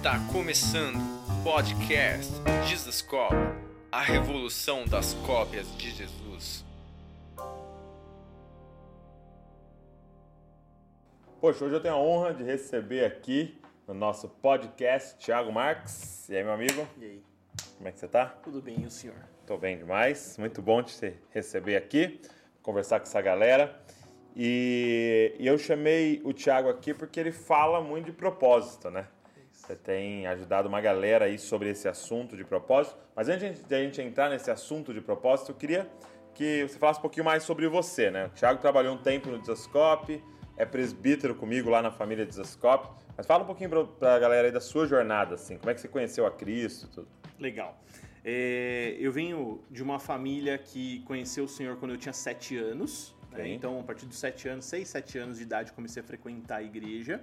Está começando o podcast Jesus Cop, a revolução das cópias de Jesus. Poxa, hoje eu tenho a honra de receber aqui no nosso podcast Thiago Marques. E aí, meu amigo? E aí? Como é que você tá? Tudo bem, e o senhor? Tô bem demais. Muito bom te receber aqui, conversar com essa galera. E, e eu chamei o Thiago aqui porque ele fala muito de propósito, né? Você tem ajudado uma galera aí sobre esse assunto de propósito. Mas antes de a gente entrar nesse assunto de propósito, eu queria que você falasse um pouquinho mais sobre você, né? O Thiago trabalhou um tempo no Desascope, é presbítero comigo lá na família Desascope. Mas fala um pouquinho para a galera aí da sua jornada, assim. Como é que você conheceu a Cristo tudo? Legal. É, eu venho de uma família que conheceu o Senhor quando eu tinha sete anos. Né? Então, a partir dos sete anos, seis, sete anos de idade, comecei a frequentar a igreja.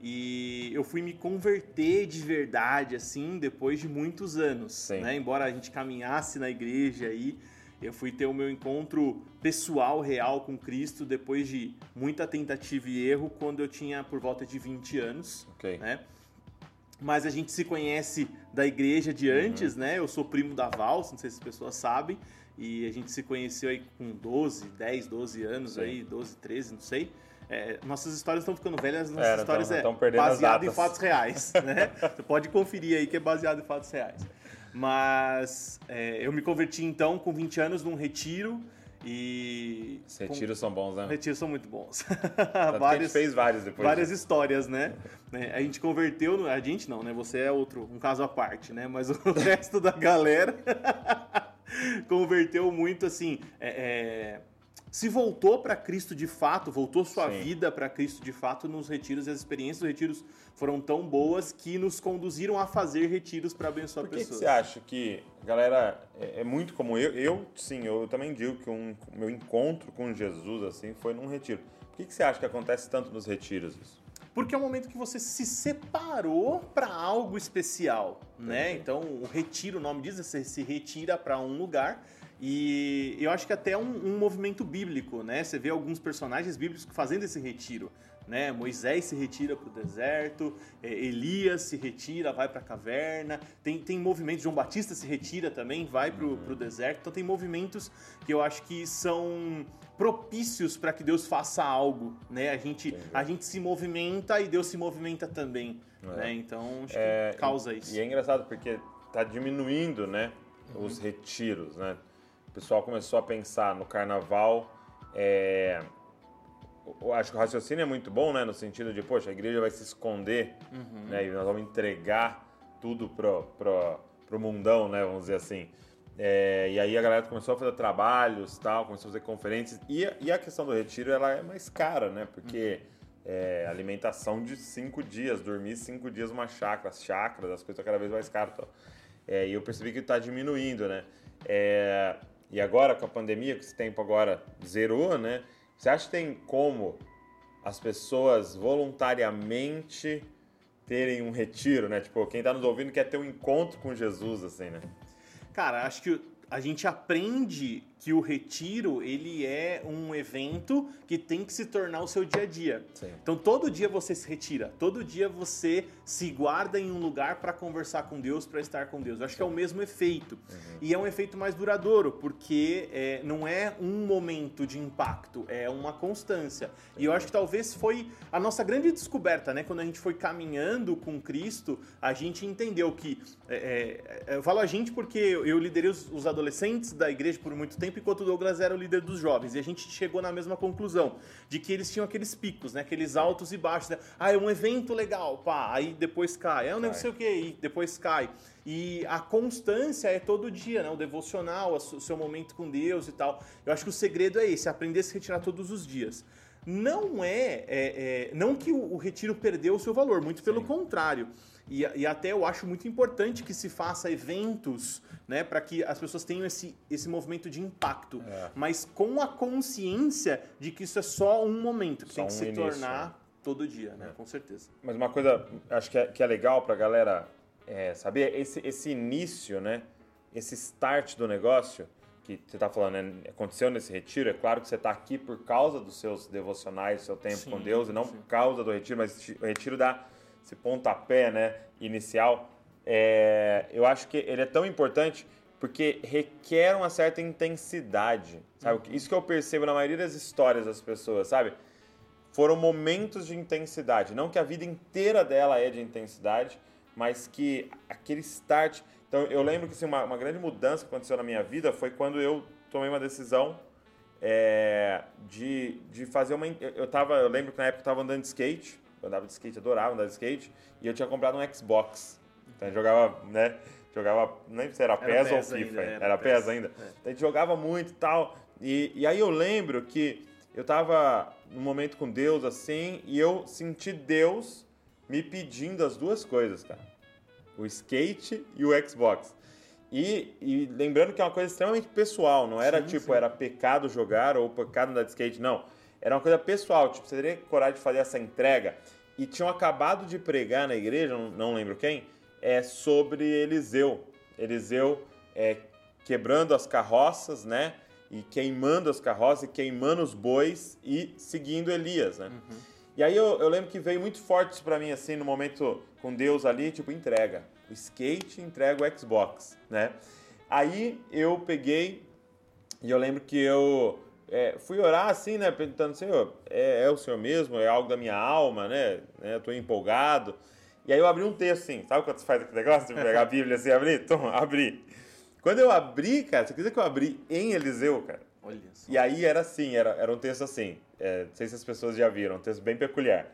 E eu fui me converter de verdade, assim, depois de muitos anos. Né? Embora a gente caminhasse na igreja aí, eu fui ter o meu encontro pessoal, real com Cristo, depois de muita tentativa e erro, quando eu tinha por volta de 20 anos. Okay. Né? Mas a gente se conhece da igreja de antes, uhum. né? Eu sou primo da Vals, não sei se as pessoas sabem. E a gente se conheceu aí com 12, 10, 12 anos Sim. aí, 12, 13, não sei. É, nossas histórias estão ficando velhas, nossas Era, histórias então, é baseado em fatos reais, né? Você pode conferir aí que é baseado em fatos reais. Mas é, eu me converti então com 20 anos num retiro e... Os retiros com... são bons, né? Retiros são muito bons. várias, a gente fez vários depois. Várias disso. histórias, né? É, a gente converteu, a gente não, né? Você é outro, um caso à parte, né? Mas o resto da galera converteu muito assim... É, é se voltou para Cristo de fato, voltou sua Sim. vida para Cristo de fato nos retiros e as experiências dos retiros foram tão boas que nos conduziram a fazer retiros para abençoar Por que pessoas. Que você acha que, galera, é, é, muito como eu, eu sim, eu também digo que um meu encontro com Jesus assim foi num retiro. Por que, que você acha que acontece tanto nos retiros isso? Porque é o momento que você se separou para algo especial, né? Então, o retiro, o nome diz, você se retira para um lugar e eu acho que até um, um movimento bíblico, né? Você vê alguns personagens bíblicos fazendo esse retiro. Né? Moisés se retira para o deserto, é, Elias se retira, vai para a caverna, tem, tem movimentos, João Batista se retira também, vai para o deserto, então tem movimentos que eu acho que são propícios para que Deus faça algo, né? A gente, a gente se movimenta e Deus se movimenta também, é. né? Então acho é, que causa isso. E é engraçado porque está diminuindo, né? Os retiros, né? O pessoal começou a pensar no carnaval. É... Eu acho que o raciocínio é muito bom, né? No sentido de, poxa, a igreja vai se esconder, uhum. né? E nós vamos entregar tudo pro, pro, pro mundão, né? Vamos dizer assim. É, e aí a galera começou a fazer trabalhos, tal, começou a fazer conferências. E, e a questão do retiro, ela é mais cara, né? Porque uhum. é, alimentação de cinco dias, dormir cinco dias uma chácara, as chácaras, as coisas cada vez mais caras. É, e eu percebi que está diminuindo, né? É, e agora com a pandemia, que esse tempo agora zerou, né? Você acha que tem como as pessoas voluntariamente terem um retiro, né? Tipo, quem está nos ouvindo quer ter um encontro com Jesus, assim, né? Cara, acho que a gente aprende que o retiro ele é um evento que tem que se tornar o seu dia a dia. Sim. Então todo dia você se retira, todo dia você se guarda em um lugar para conversar com Deus, para estar com Deus. Eu acho Sim. que é o mesmo efeito uhum. e é um efeito mais duradouro porque é, não é um momento de impacto, é uma constância. Sim. E eu acho que talvez foi a nossa grande descoberta, né? Quando a gente foi caminhando com Cristo, a gente entendeu que é, é, eu falo a gente porque eu liderei os, os adolescentes da igreja por muito tempo tempo, enquanto o Douglas era o líder dos jovens. E a gente chegou na mesma conclusão, de que eles tinham aqueles picos, né? Aqueles altos e baixos, né? Ah, é um evento legal, pá, aí depois cai. É um não sei o que, e depois cai. E a constância é todo dia, né? O devocional, o seu momento com Deus e tal. Eu acho que o segredo é esse, aprender a se retirar todos os dias não é, é, é, não que o, o, retiro perdeu o seu valor, muito pelo Sim. contrário. E, e, até eu acho muito importante que se faça eventos, né, para que as pessoas tenham esse, esse movimento de impacto, é. mas com a consciência de que isso é só um momento que só tem que um se início, tornar né? todo dia, né, é. com certeza. Mas uma coisa, acho que é, que é legal para a galera é, saber esse, esse início, né, esse start do negócio que você está falando, né, aconteceu nesse retiro, é claro que você está aqui por causa dos seus devocionais, do seu tempo sim, com Deus, e não sim. por causa do retiro, mas o retiro dá esse pontapé né, inicial, é, eu acho que ele é tão importante porque requer uma certa intensidade, sabe? Uhum. Isso que eu percebo na maioria das histórias das pessoas, sabe? Foram momentos de intensidade, não que a vida inteira dela é de intensidade, mas que aquele start. Então eu lembro que assim, uma, uma grande mudança que aconteceu na minha vida foi quando eu tomei uma decisão é, de, de fazer uma. Eu, tava, eu lembro que na época eu estava andando de skate, eu andava de skate, adorava andar de skate, e eu tinha comprado um Xbox. Então eu jogava, né? Jogava, nem se era, era PES, ou FIFA. Ainda, era, era PES, PES ainda. É. Então a gente jogava muito e tal. E, e aí eu lembro que eu tava num momento com Deus assim, e eu senti Deus me pedindo as duas coisas, cara. O skate e o Xbox. E, e, lembrando que é uma coisa extremamente pessoal, não era sim, tipo, sim. era pecado jogar ou pecado andar de skate, não. Era uma coisa pessoal, tipo, você teria coragem de fazer essa entrega. E tinham acabado de pregar na igreja, não, lembro quem, é sobre Eliseu. Eliseu é, quebrando as carroças, né? E queimando as carroças, e queimando os bois e seguindo Elias, né? Uhum. E aí eu, eu, lembro que veio muito forte isso pra mim, assim, no momento com Deus ali, tipo, entrega. O skate entrega o Xbox, né? Aí eu peguei e eu lembro que eu é, fui orar assim, né? Perguntando, Senhor, é, é, o Senhor mesmo? É algo da minha alma, né? né? Eu tô empolgado. E aí eu abri um texto assim, sabe quando você faz aquele negócio de pegar a Bíblia assim e abrir? Então, abri. Quando eu abri, cara, você quiser que eu abri em Eliseu, cara? Olha só. E aí era assim, era, era um texto assim, é, não sei se as pessoas já viram, um texto bem peculiar.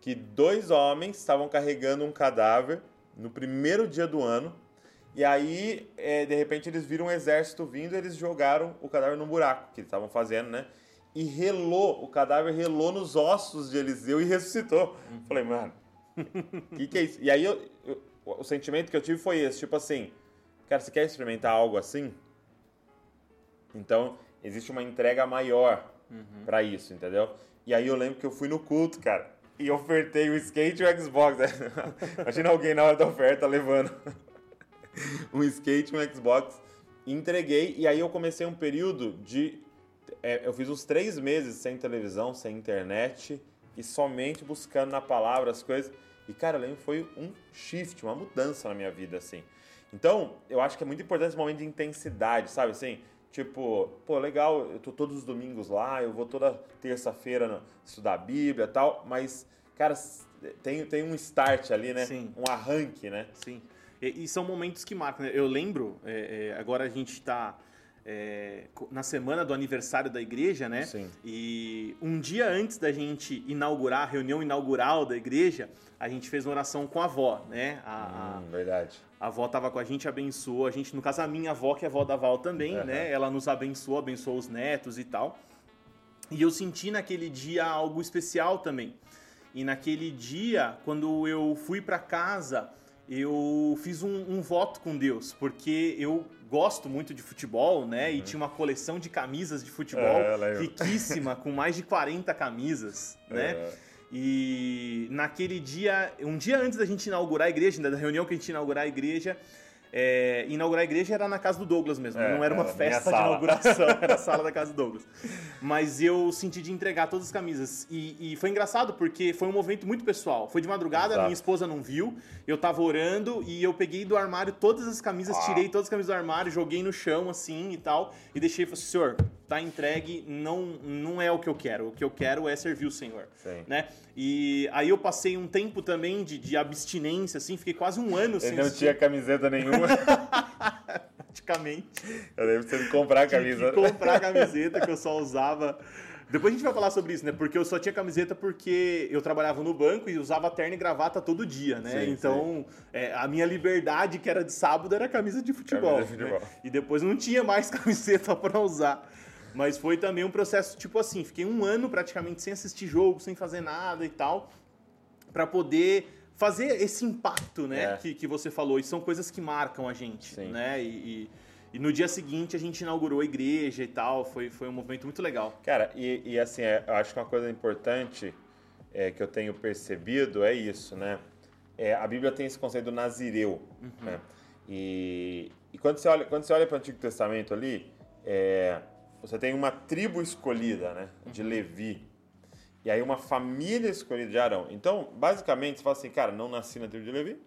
Que dois homens estavam carregando um cadáver no primeiro dia do ano, e aí, é, de repente, eles viram um exército vindo e eles jogaram o cadáver num buraco que eles estavam fazendo, né? E relou, o cadáver relou nos ossos de Eliseu e ressuscitou. Uhum. Falei, mano, o que, que é isso? E aí eu, eu, o sentimento que eu tive foi esse, tipo assim, cara, você quer experimentar algo assim? Então, existe uma entrega maior uhum. para isso, entendeu? E aí eu lembro que eu fui no culto, cara, e ofertei o skate e o Xbox. Imagina alguém na hora da oferta levando um skate um Xbox. Entreguei, e aí eu comecei um período de. É, eu fiz uns três meses sem televisão, sem internet, e somente buscando na palavra as coisas. E, cara, eu lembro foi um shift, uma mudança na minha vida, assim. Então, eu acho que é muito importante esse momento de intensidade, sabe? Assim, tipo, pô, legal, eu tô todos os domingos lá, eu vou toda terça-feira estudar a Bíblia e tal, mas, cara, tem, tem um start ali, né? Sim. Um arranque, né? Sim. E, e são momentos que marcam. Né? Eu lembro, é, é, agora a gente está é, na semana do aniversário da igreja, né? Sim. E um dia antes da gente inaugurar, a reunião inaugural da igreja, a gente fez uma oração com a avó, né? A, hum, verdade. A avó estava com a gente, abençoou a gente. No caso, a minha avó, que é a avó da Val também, uhum. né? Ela nos abençoou, abençoou os netos e tal. E eu senti naquele dia algo especial também. E naquele dia, quando eu fui para casa, eu fiz um, um, voto com Deus, porque eu gosto muito de futebol, né? Uhum. E tinha uma coleção de camisas de futebol é, riquíssima, com mais de 40 camisas, né? É. E naquele dia, um dia antes da gente inaugurar a igreja, da reunião que a gente inaugurar a igreja, é, inaugurar a igreja era na casa do Douglas mesmo, é, não era uma festa de inauguração, era a sala da casa do Douglas. Mas eu senti de entregar todas as camisas. E, e foi engraçado porque foi um movimento muito pessoal. Foi de madrugada, Exato. minha esposa não viu, eu tava orando e eu peguei do armário todas as camisas, ah. tirei todas as camisas do armário, joguei no chão assim e tal, e deixei e falei, senhor, tá entregue, não, não é o que eu quero. O que eu quero é servir o Senhor. Sim. Né? E aí eu passei um tempo também de, de abstinência, assim, fiquei quase um ano sem. Ele não tinha camiseta nenhuma. Praticamente. Eu lembro de você comprar a camisa. comprar a camiseta que eu só usava. Depois a gente vai falar sobre isso, né? Porque eu só tinha camiseta porque eu trabalhava no banco e usava terno e gravata todo dia, né? Sim, então, sim. É, a minha liberdade, que era de sábado, era camisa de futebol. Camisa de futebol. Né? E depois não tinha mais camiseta para usar. Mas foi também um processo tipo assim, fiquei um ano praticamente sem assistir jogo, sem fazer nada e tal, para poder fazer esse impacto, né, é. que, que você falou. E são coisas que marcam a gente, Sim. né? E, e, e, no dia seguinte a gente inaugurou a igreja e tal. Foi, foi um movimento muito legal. Cara, e, e assim, é, eu acho que uma coisa importante é, que eu tenho percebido é isso, né? É, a Bíblia tem esse conceito do nazireu, uhum. né? E, e quando você olha, quando você olha para o Antigo Testamento ali, é, você tem uma tribo escolhida, né, de Levi. e aí uma família escolhida de Arão. Então, basicamente, você fala assim, cara, não nasci na tribo de Levi.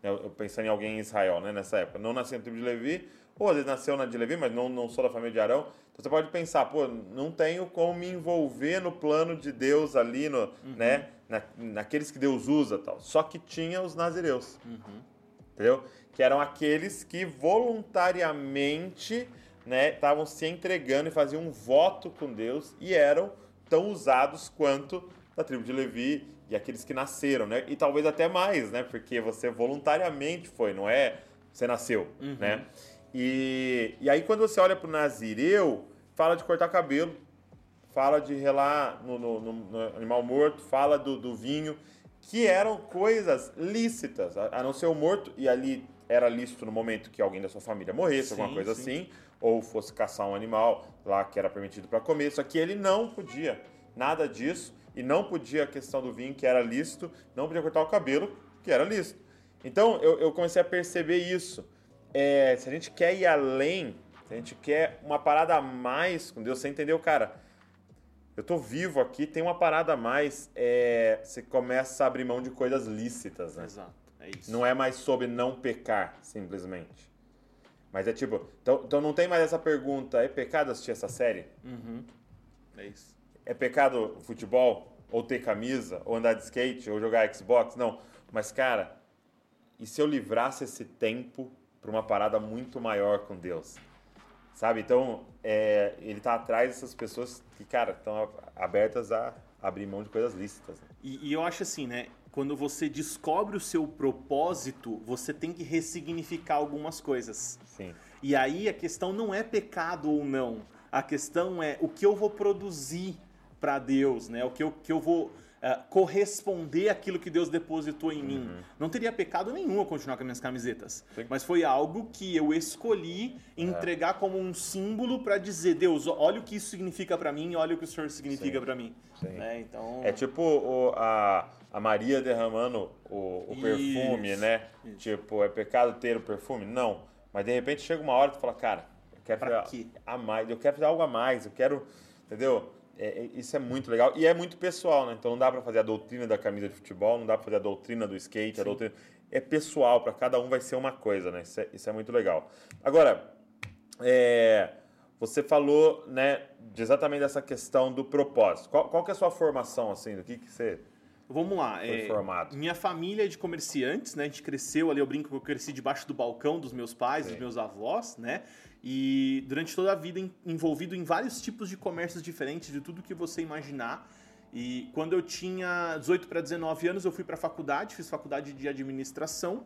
Eu, eu pensando em alguém em Israel, né, nessa época. Não nasci na tribo de Levi, ou às vezes nasceu na de Levi, mas não, não sou da família de Arão. Então você pode pensar, pô, não tenho como me envolver no plano de Deus ali, no, uhum. né, na, naqueles que Deus usa tal. Só que tinha os nazireus. Uhum. Entendeu? Que eram aqueles que voluntariamente estavam né, se entregando e faziam um voto com Deus e eram tão usados quanto da tribo de Levi e aqueles que nasceram, né? E talvez até mais, né? Porque você voluntariamente foi, não é? Você nasceu, uhum. né? E, e aí quando você olha para o Nazireu, fala de cortar cabelo, fala de relar no, no, no animal morto, fala do, do, vinho, que eram coisas lícitas, a, a, não ser o morto, e ali era lícito no momento que alguém da sua família morresse, sim, alguma coisa sim. assim, ou fosse caçar um animal lá que era permitido para comer, só que ele não podia nada disso, e não podia a questão do vinho, que era lícito, não podia cortar o cabelo, que era lícito. Então eu, eu comecei a perceber isso. É, se a gente quer ir além, se a gente quer uma parada a mais com Deus, você entendeu, cara? Eu tô vivo aqui, tem uma parada a mais. É, você começa a abrir mão de coisas lícitas, né? Exato, é isso. Não é mais sobre não pecar, simplesmente. Mas é tipo, então, então não tem mais essa pergunta, é pecado assistir essa série? Uhum. É isso. É pecado futebol? Ou ter camisa? Ou andar de skate? Ou jogar Xbox? Não. Mas, cara, e se eu livrasse esse tempo para uma parada muito maior com Deus? Sabe? Então, é, ele tá atrás dessas pessoas que, cara, estão abertas a abrir mão de coisas lícitas. Né? E, e eu acho assim, né? Quando você descobre o seu propósito, você tem que ressignificar algumas coisas. Sim. E aí a questão não é pecado ou não. A questão é o que eu vou produzir para Deus, né? O que eu, que eu vou uh, corresponder àquilo que Deus depositou em uhum. mim. Não teria pecado nenhum eu continuar com as minhas camisetas. Sim. Mas foi algo que eu escolhi entregar é. como um símbolo para dizer, Deus, olha o que isso significa para mim, olha o que o Senhor significa para mim. É, então... é tipo o, a, a Maria derramando o, o perfume, isso, né? Isso. Tipo, é pecado ter o perfume? Não. Mas de repente chega uma hora e tu fala, cara, eu quero pra fazer a mais, eu quero fazer algo a mais, eu quero, entendeu? É, é, isso é muito legal e é muito pessoal, né? Então não dá para fazer a doutrina da camisa de futebol, não dá para fazer a doutrina do skate, Sim. a doutrina é pessoal, para cada um vai ser uma coisa, né? Isso é, isso é muito legal. Agora, é, você falou, né, de exatamente dessa questão do propósito. Qual, qual que é a sua formação, assim, do que, que você Vamos lá. É. Minha família é de comerciantes, né? A gente cresceu ali, eu brinco que eu cresci debaixo do balcão dos meus pais, Sim. dos meus avós, né? E durante toda a vida envolvido em vários tipos de comércios diferentes, de tudo que você imaginar. E quando eu tinha 18 para 19 anos, eu fui para a faculdade, fiz faculdade de administração.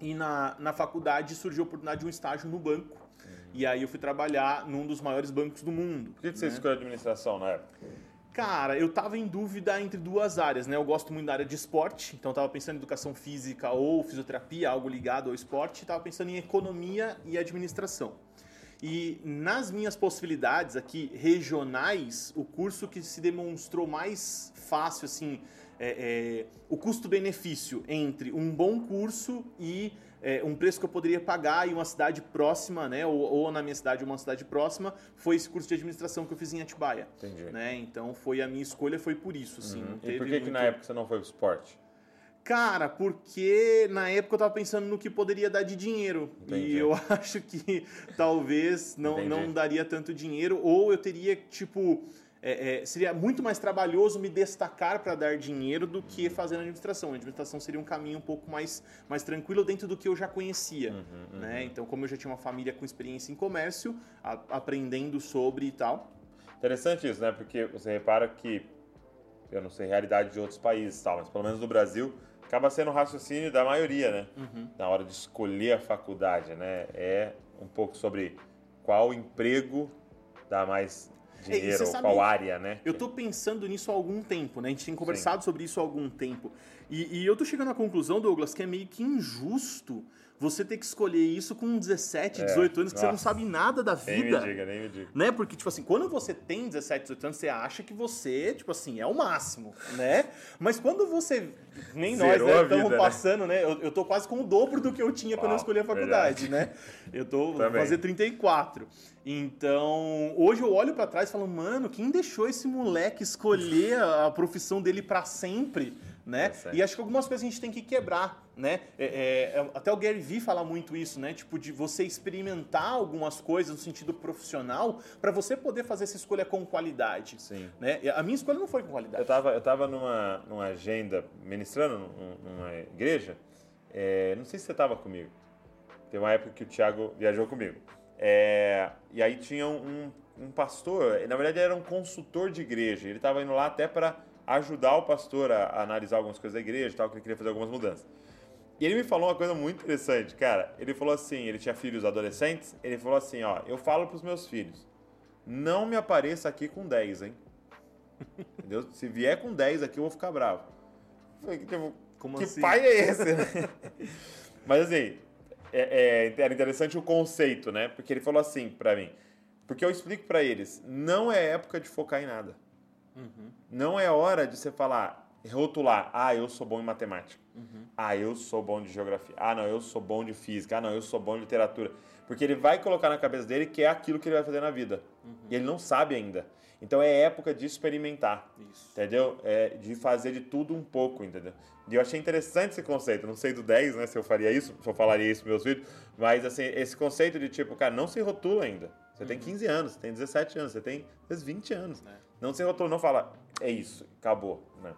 E na, na faculdade surgiu a oportunidade de um estágio no banco. Uhum. E aí eu fui trabalhar num dos maiores bancos do mundo. Por que, que você né? escolheu administração na época? Cara, eu tava em dúvida entre duas áreas, né? Eu gosto muito da área de esporte, então tava pensando em educação física ou fisioterapia, algo ligado ao esporte, tava pensando em economia e administração. E nas minhas possibilidades aqui regionais, o curso que se demonstrou mais fácil, assim, é, é, o custo-benefício entre um bom curso e é, um preço que eu poderia pagar em uma cidade próxima, né, ou, ou, na minha cidade uma cidade próxima, foi esse curso de administração que eu fiz em Atibaia. Entendi. Né? Então foi a minha escolha foi por isso, assim. Uhum. E por que, muito... que na época você não foi pro esporte? Cara, porque na época eu tava pensando no que poderia dar de dinheiro. Entendi. E eu acho que talvez não, não daria tanto dinheiro, ou eu teria, tipo, é, é, seria muito mais trabalhoso me destacar para dar dinheiro do que fazer na administração. A administração seria um caminho um pouco mais, mais tranquilo dentro do que eu já conhecia. Uhum, uhum. Né? Então, como eu já tinha uma família com experiência em comércio, a, aprendendo sobre e tal. Interessante isso, né? Porque você repara que, eu não sei a realidade de outros países tal, mas pelo menos no Brasil, acaba sendo o raciocínio da maioria, né? Uhum. Na hora de escolher a faculdade, né? É um pouco sobre qual emprego dá mais dinheiro, sabe, qual área, né? Eu tô pensando nisso há algum tempo, né? A gente tem conversado Sim. sobre isso há algum tempo. E, e eu tô chegando à conclusão, Douglas, que é meio que injusto você ter que escolher isso com 17, 18 anos, que você não nossa. sabe nada da Nem vida. me diga, nem me diga. Né? Porque, tipo assim, quando você tem 17, 18 anos, você acha que você, tipo assim, é o máximo, né? Mas quando você. Nem nós, Zerou né? a Estamos vida, né? passando, né? Eu, eu tô quase com o dobro do que eu tinha quando eu Uau, escolhi a faculdade, verdade. né? Eu tô Também. fazer 34. Então, hoje eu olho pra trás e falo, mano, quem deixou esse moleque escolher a, a profissão dele pra sempre, né? Tá. E acho que algumas coisas a gente tem que quebrar, né? É, é, até o Gary Vee fala muito isso, né? Tipo, de você experimentar algumas coisas no sentido profissional pra você poder fazer essa escolha com qualidade. Sim. Né? A minha escolha não foi com Eu qualidade. tava, eu tava numa, numa agenda, ministrando num- numa igreja. é, não sei se você tava comigo. Tem uma época que o Thiago viajou comigo. É, e aí tinha um, um pastor, na verdade era um consultor de igreja. Ele tava indo lá até para ajudar o pastor a, a analisar algumas coisas da igreja e tal, que ele queria fazer algumas mudanças. E ele me falou uma coisa muito interessante, cara. Ele falou assim, ele tinha filhos adolescentes, ele falou assim, ó, eu falo pros meus filhos, não me apareça aqui com 10, hein? Entendeu? Se vier com 10 aqui, eu vou ficar bravo. Falei, tipo, Como que assim? pai é esse? Mas assim, é, é, era interessante o conceito, né? Porque ele falou assim pra mim. Porque eu explico pra eles, não é época de focar em nada. Uhum. Não é hora de você falar, rotular, ah, eu sou bom em matemática. Uhum. Ah, eu sou bom de geografia. Ah, não, eu sou bom de física. Ah, não, eu sou bom de literatura. Porque ele vai colocar na cabeça dele que é aquilo que ele vai fazer na vida. E ele não sabe ainda. Então é época de experimentar. Isso. Entendeu? É, de fazer de tudo um pouco, entendeu? E eu achei interessante esse conceito. Não sei do 10, né? Se eu faria isso, se eu falaria isso pros meus filhos. Mas, assim, esse conceito de tipo, cara, não se rotula ainda. Você tem 15 anos, você tem 17 anos, você tem às vezes, 20 anos. É. Não se rotula, não fala, é isso, acabou. Né?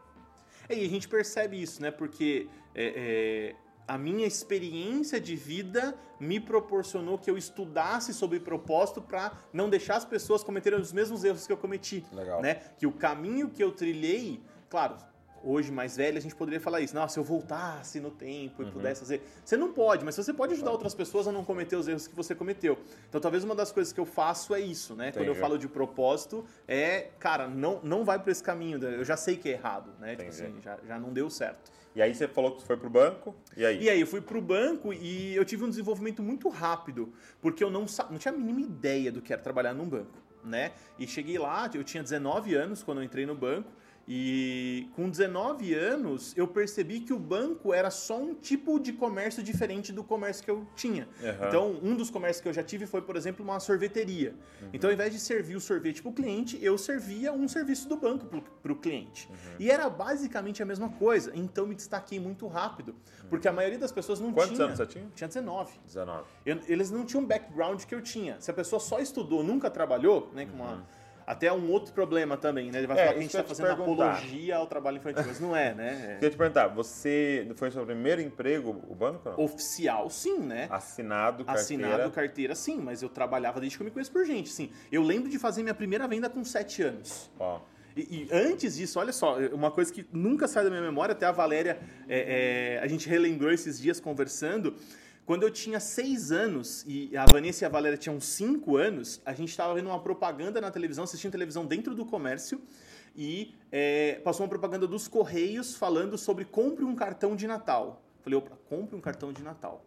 É, e a gente percebe isso, né? Porque é, é, a minha experiência de vida me proporcionou que eu estudasse sobre propósito para não deixar as pessoas cometerem os mesmos erros que eu cometi. Legal. Né? Que o caminho que eu trilhei, claro, hoje mais velho a gente poderia falar isso. Nossa, se eu voltasse no tempo Uhum. e pudesse fazer. Você não pode, mas você pode ajudar outras pessoas a não cometer os erros que você cometeu. Então talvez uma das coisas que eu faço é isso, né? Quando eu Entendi. falo de propósito, é, cara, não, não vai por esse caminho. Eu já sei que é errado, né? Tipo Entendi. assim, já, já não deu certo. E aí você falou que foi pro banco, e aí? E aí eu fui pro banco e eu tive um desenvolvimento muito rápido, porque eu não, não tinha a mínima ideia do que era trabalhar num banco, né? E cheguei lá, eu tinha 19 anos quando eu entrei no banco, e com 19 anos eu percebi que o banco era só um tipo de comércio diferente do comércio que eu tinha. Aham. Então, um dos comércios que eu já tive foi, por exemplo, uma sorveteria. Então, ao invés de servir o sorvete para o cliente, eu servia um serviço do banco para o cliente. E era basicamente a mesma coisa. Então, me destaquei muito rápido, porque a maioria das pessoas não Quantos tinha. anos você tinha? Tinha 19. 19. Eu- eles não tinham o background que eu tinha. Se a pessoa só estudou, nunca trabalhou, né, com uma... Até um outro problema também, né? Ele vai É, falar que a gente está eu fazendo apologia ao trabalho infantil, mas não é, né? Queria te perguntar, você foi seu primeiro emprego, o banco? É Não? oficial, sim, né? Assinado, carteira. Assinado carteira, sim, mas eu trabalhava desde que eu me conheço por gente, sim. Eu lembro de fazer minha primeira venda com 7 anos. Ó, E, e antes disso, olha só, uma coisa que nunca sai da minha memória, até a Valéria, é, é, a gente relembrou esses dias conversando. Quando eu tinha seis anos e a Vanessa e a Valéria tinham cinco anos, a gente estava vendo uma propaganda na televisão, assistindo televisão dentro do comércio e é, passou uma propaganda dos Correios falando sobre compre um cartão de Natal. Falei, opa, compre um cartão de Natal.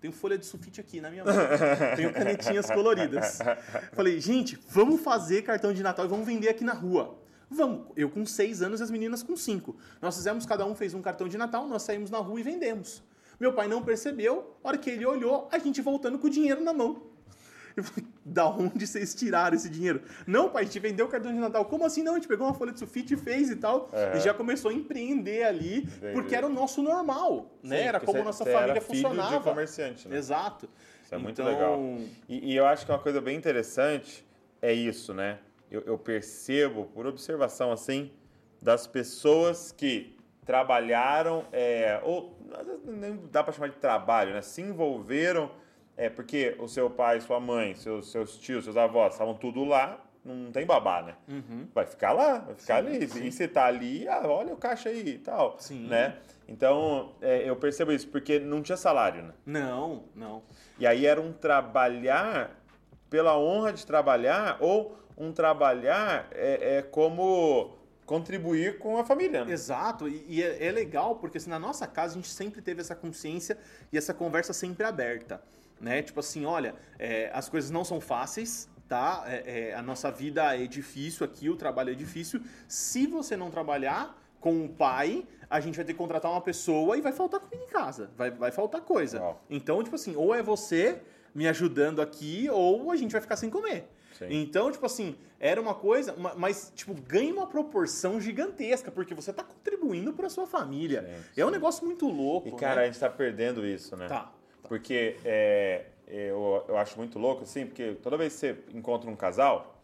Tenho folha de sulfite aqui na minha mão. Tenho canetinhas coloridas. Falei, gente, vamos fazer cartão de Natal e vamos vender aqui na rua. Vamos. Eu com seis anos e as meninas com cinco. Nós fizemos, cada um fez um cartão de Natal, nós saímos na rua e vendemos. Meu pai não percebeu, a hora que ele olhou, a gente voltando com o dinheiro na mão. Eu falei, da onde vocês tiraram esse dinheiro? Não, pai, a gente vendeu o cartão de Natal. Como assim não? A gente pegou uma folha de sulfite e fez e tal. Aham. E já começou a empreender ali, porque era o nosso normal, né? Sim, era porque como você- nossa você família era filho funcionava. de comerciante, né? Exato. Isso é muito Então, legal. E, e eu acho que uma coisa bem interessante é isso, né? Eu, eu percebo, por observação assim, das pessoas que trabalharam, é, ou às vezes nem dá para chamar de trabalho, né? Se envolveram, é, porque o seu pai, sua mãe, seus, seus tios, seus avós estavam tudo lá, não tem babá, né? Uhum. Vai ficar lá, vai ficar Sim, ali. sim. E você tá ali, ah, olha o caixa aí e tal, Sim. né? Então, é, eu percebo isso, porque não tinha salário, né? Não, não. E aí era um trabalhar pela honra de trabalhar ou um trabalhar é, é como contribuir com a família. Né? Exato, e, e é, é, legal porque assim, na nossa casa a gente sempre teve essa consciência e essa conversa sempre aberta. Né? Tipo assim, olha, é, as coisas não são fáceis, tá? É, é, a nossa vida é difícil aqui, o trabalho é difícil. Se você não trabalhar com o pai, a gente vai ter que contratar uma pessoa e vai faltar comida em casa, vai, vai faltar coisa. Então, tipo assim, ou é você me ajudando aqui, ou a gente vai ficar sem comer. Sim. Então, tipo assim, era uma coisa, mas, tipo, ganha uma proporção gigantesca, porque você está contribuindo para sua família. Sim, sim. É um negócio muito louco. E, cara, né? a gente está perdendo isso, né? Tá. tá. Porque é, eu, eu acho muito louco, assim, porque toda vez que você encontra um casal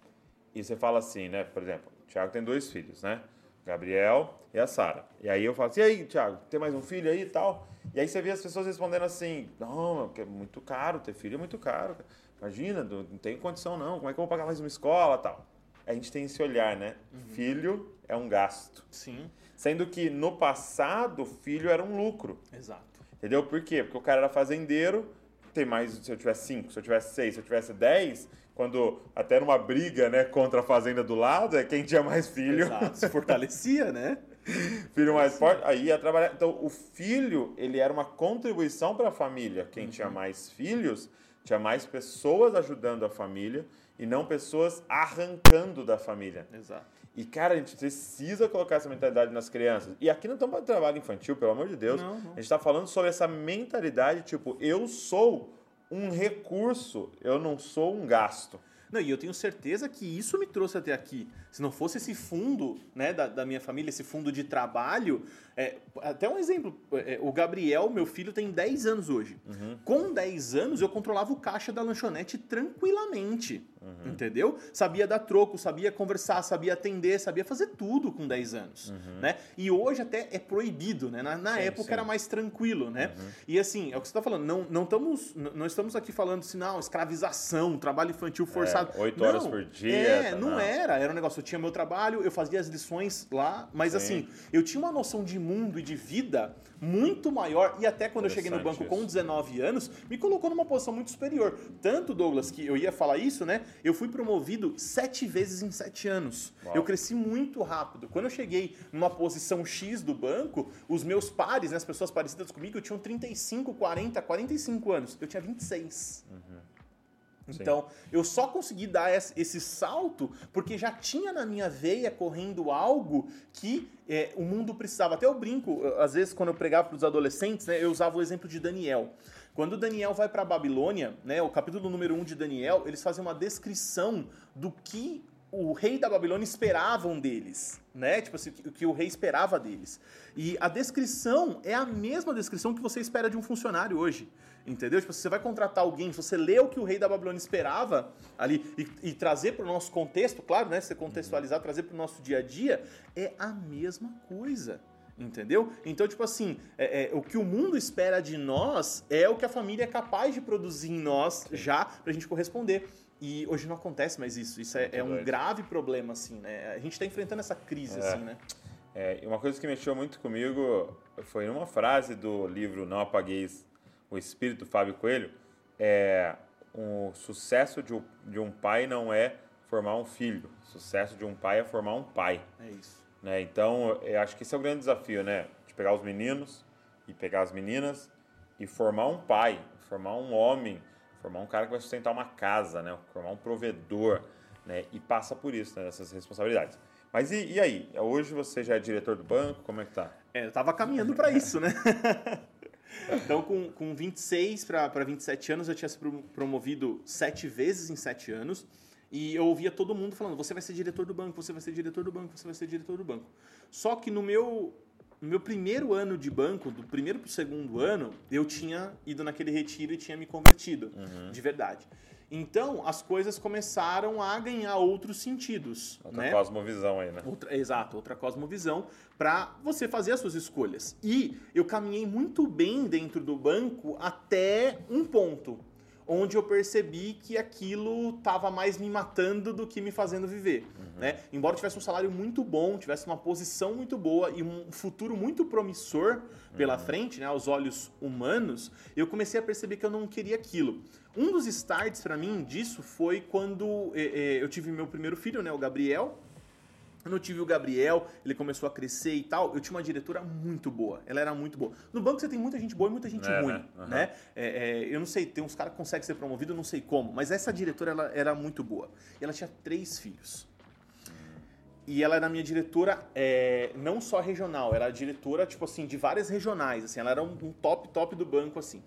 e você fala assim, né? Por exemplo, o Thiago tem dois filhos, né? Gabriel e a Sara. E aí eu falo assim, e aí, Thiago, tem mais um filho aí e tal? E aí você vê as pessoas respondendo assim, não, é muito caro, ter filho é muito caro. Imagina, não tem condição não, como é que eu vou pagar mais uma escola tal? A gente tem esse olhar, né? Uhum. Filho é um gasto. Sim. Sendo que no passado, filho era um lucro. Exato. Entendeu? Por quê? Porque o cara era fazendeiro, tem mais, se eu tivesse cinco, se eu tivesse seis, se eu tivesse dez, quando até numa briga, né, contra a fazenda do lado, é quem tinha mais filho. Exato, se fortalecia, né? filho mais forte, aí ia trabalhar. Então, o filho, ele era uma contribuição para a família. Quem uhum. tinha mais filhos, tinha mais pessoas ajudando a família e não pessoas arrancando da família. Exato. E, cara, a gente precisa colocar essa mentalidade nas crianças. E aqui não estamos para trabalho infantil, pelo amor de Deus. Não, não. A gente está falando sobre essa mentalidade, tipo, eu sou um recurso, eu não sou um gasto. Não, e eu tenho certeza que isso me trouxe até aqui. Se não fosse esse fundo né, da, da minha família, esse fundo de trabalho, é, até um exemplo, é, o Gabriel, meu filho, tem 10 anos hoje. Uhum. Com 10 anos, eu controlava o caixa da lanchonete tranquilamente. Uhum. Entendeu? Sabia dar troco, sabia conversar, sabia atender, sabia fazer tudo com 10 anos. Uhum. Né? E hoje até é proibido, né? Na, na sim, época sim. era mais tranquilo, né? Uhum. E assim, é o que você está falando, não, não, estamos, não estamos aqui falando assim, não, escravização, trabalho infantil forçado. É, 8 horas por dia. É, tá, não, não, era. Era um negócio, eu tinha meu trabalho, eu fazia as lições lá, mas sim. assim, eu tinha uma noção de mundo e de vida muito maior. E até quando eu cheguei no banco isso. com 19 anos, me colocou numa posição muito superior. Tanto, Douglas, que eu ia falar isso, né? Eu fui promovido sete vezes em sete anos. Uau. Eu cresci muito rápido. Quando eu cheguei numa posição X do banco, os meus pares, né, as pessoas parecidas comigo, tinham 35, 40, 45 anos. Eu tinha 26. Uhum. Então, Sim. eu só consegui dar esse salto porque já tinha na minha veia correndo algo que é, o mundo precisava. Até eu brinco, às vezes, quando eu pregava para os adolescentes, né, eu usava o exemplo de Daniel. Quando Daniel vai para a Babilônia, né, o capítulo número 1 um de Daniel, eles fazem uma descrição do que o rei da Babilônia esperavam deles, né? Tipo assim, o que o rei esperava deles. E a descrição é a mesma descrição que você espera de um funcionário hoje. Entendeu? Tipo, você vai contratar alguém, se você lê o que o rei da Babilônia esperava ali e, e trazer para o nosso contexto, claro, né? Você contextualizar, trazer para o nosso dia a dia, é a mesma coisa. Entendeu? Então, tipo assim, é, é, o que o mundo espera de nós é o que a família é capaz de produzir em nós já para a gente corresponder. E hoje não acontece mais isso. Isso é, é um grave problema, assim, né? A gente está enfrentando essa crise, é. assim, né? É, uma coisa que mexeu muito comigo foi uma frase do livro Não Apagueis o espírito do Fábio Coelho, é, o sucesso de, de um pai não é formar um filho, o sucesso de um pai é formar um pai. É isso. Né? Então, eu acho que esse é o grande desafio, né? De pegar os meninos e pegar as meninas e formar um pai, formar um homem, formar um cara que vai sustentar uma casa, né? Formar um provedor, né? E passa por isso, né? Essas responsabilidades. Mas e, e aí? Hoje você já é diretor do banco? Como é que tá? É, eu tava caminhando para isso, né? Então, com, com 26 para 27 anos, eu tinha se promovido sete vezes em sete anos. E eu ouvia todo mundo falando: você vai ser diretor do banco, você vai ser diretor do banco, você vai ser diretor do banco. Só que no meu, no meu primeiro ano de banco, do primeiro para o segundo ano, eu tinha ido naquele retiro e tinha me convertido, uhum. de verdade. Então, as coisas começaram a ganhar outros sentidos. Outra né? cosmovisão aí, né? Outra, exato, outra cosmovisão para você fazer as suas escolhas. E eu caminhei muito bem dentro do banco até um ponto onde eu percebi que aquilo estava mais me matando do que me fazendo viver. Uhum. Né? Embora eu tivesse um salário muito bom, tivesse uma posição muito boa e um futuro muito promissor pela uhum. frente, né, aos olhos humanos, eu comecei a perceber que eu não queria aquilo. Um dos starts para mim disso foi quando eh, eh, eu tive meu primeiro filho, né, o Gabriel, Quando eu tive o Gabriel, ele começou a crescer e tal, eu tinha uma diretora muito boa. Ela era muito boa. No banco você tem muita gente boa e muita gente É, ruim, né? Aham. né? É, é, eu não sei, tem uns caras que conseguem ser promovidos, eu não sei como, mas essa diretora ela era muito boa. E ela tinha três filhos. E ela era minha diretora, é, não só regional, era diretora, tipo assim, de várias regionais, assim, ela era um, um top, top do banco, assim.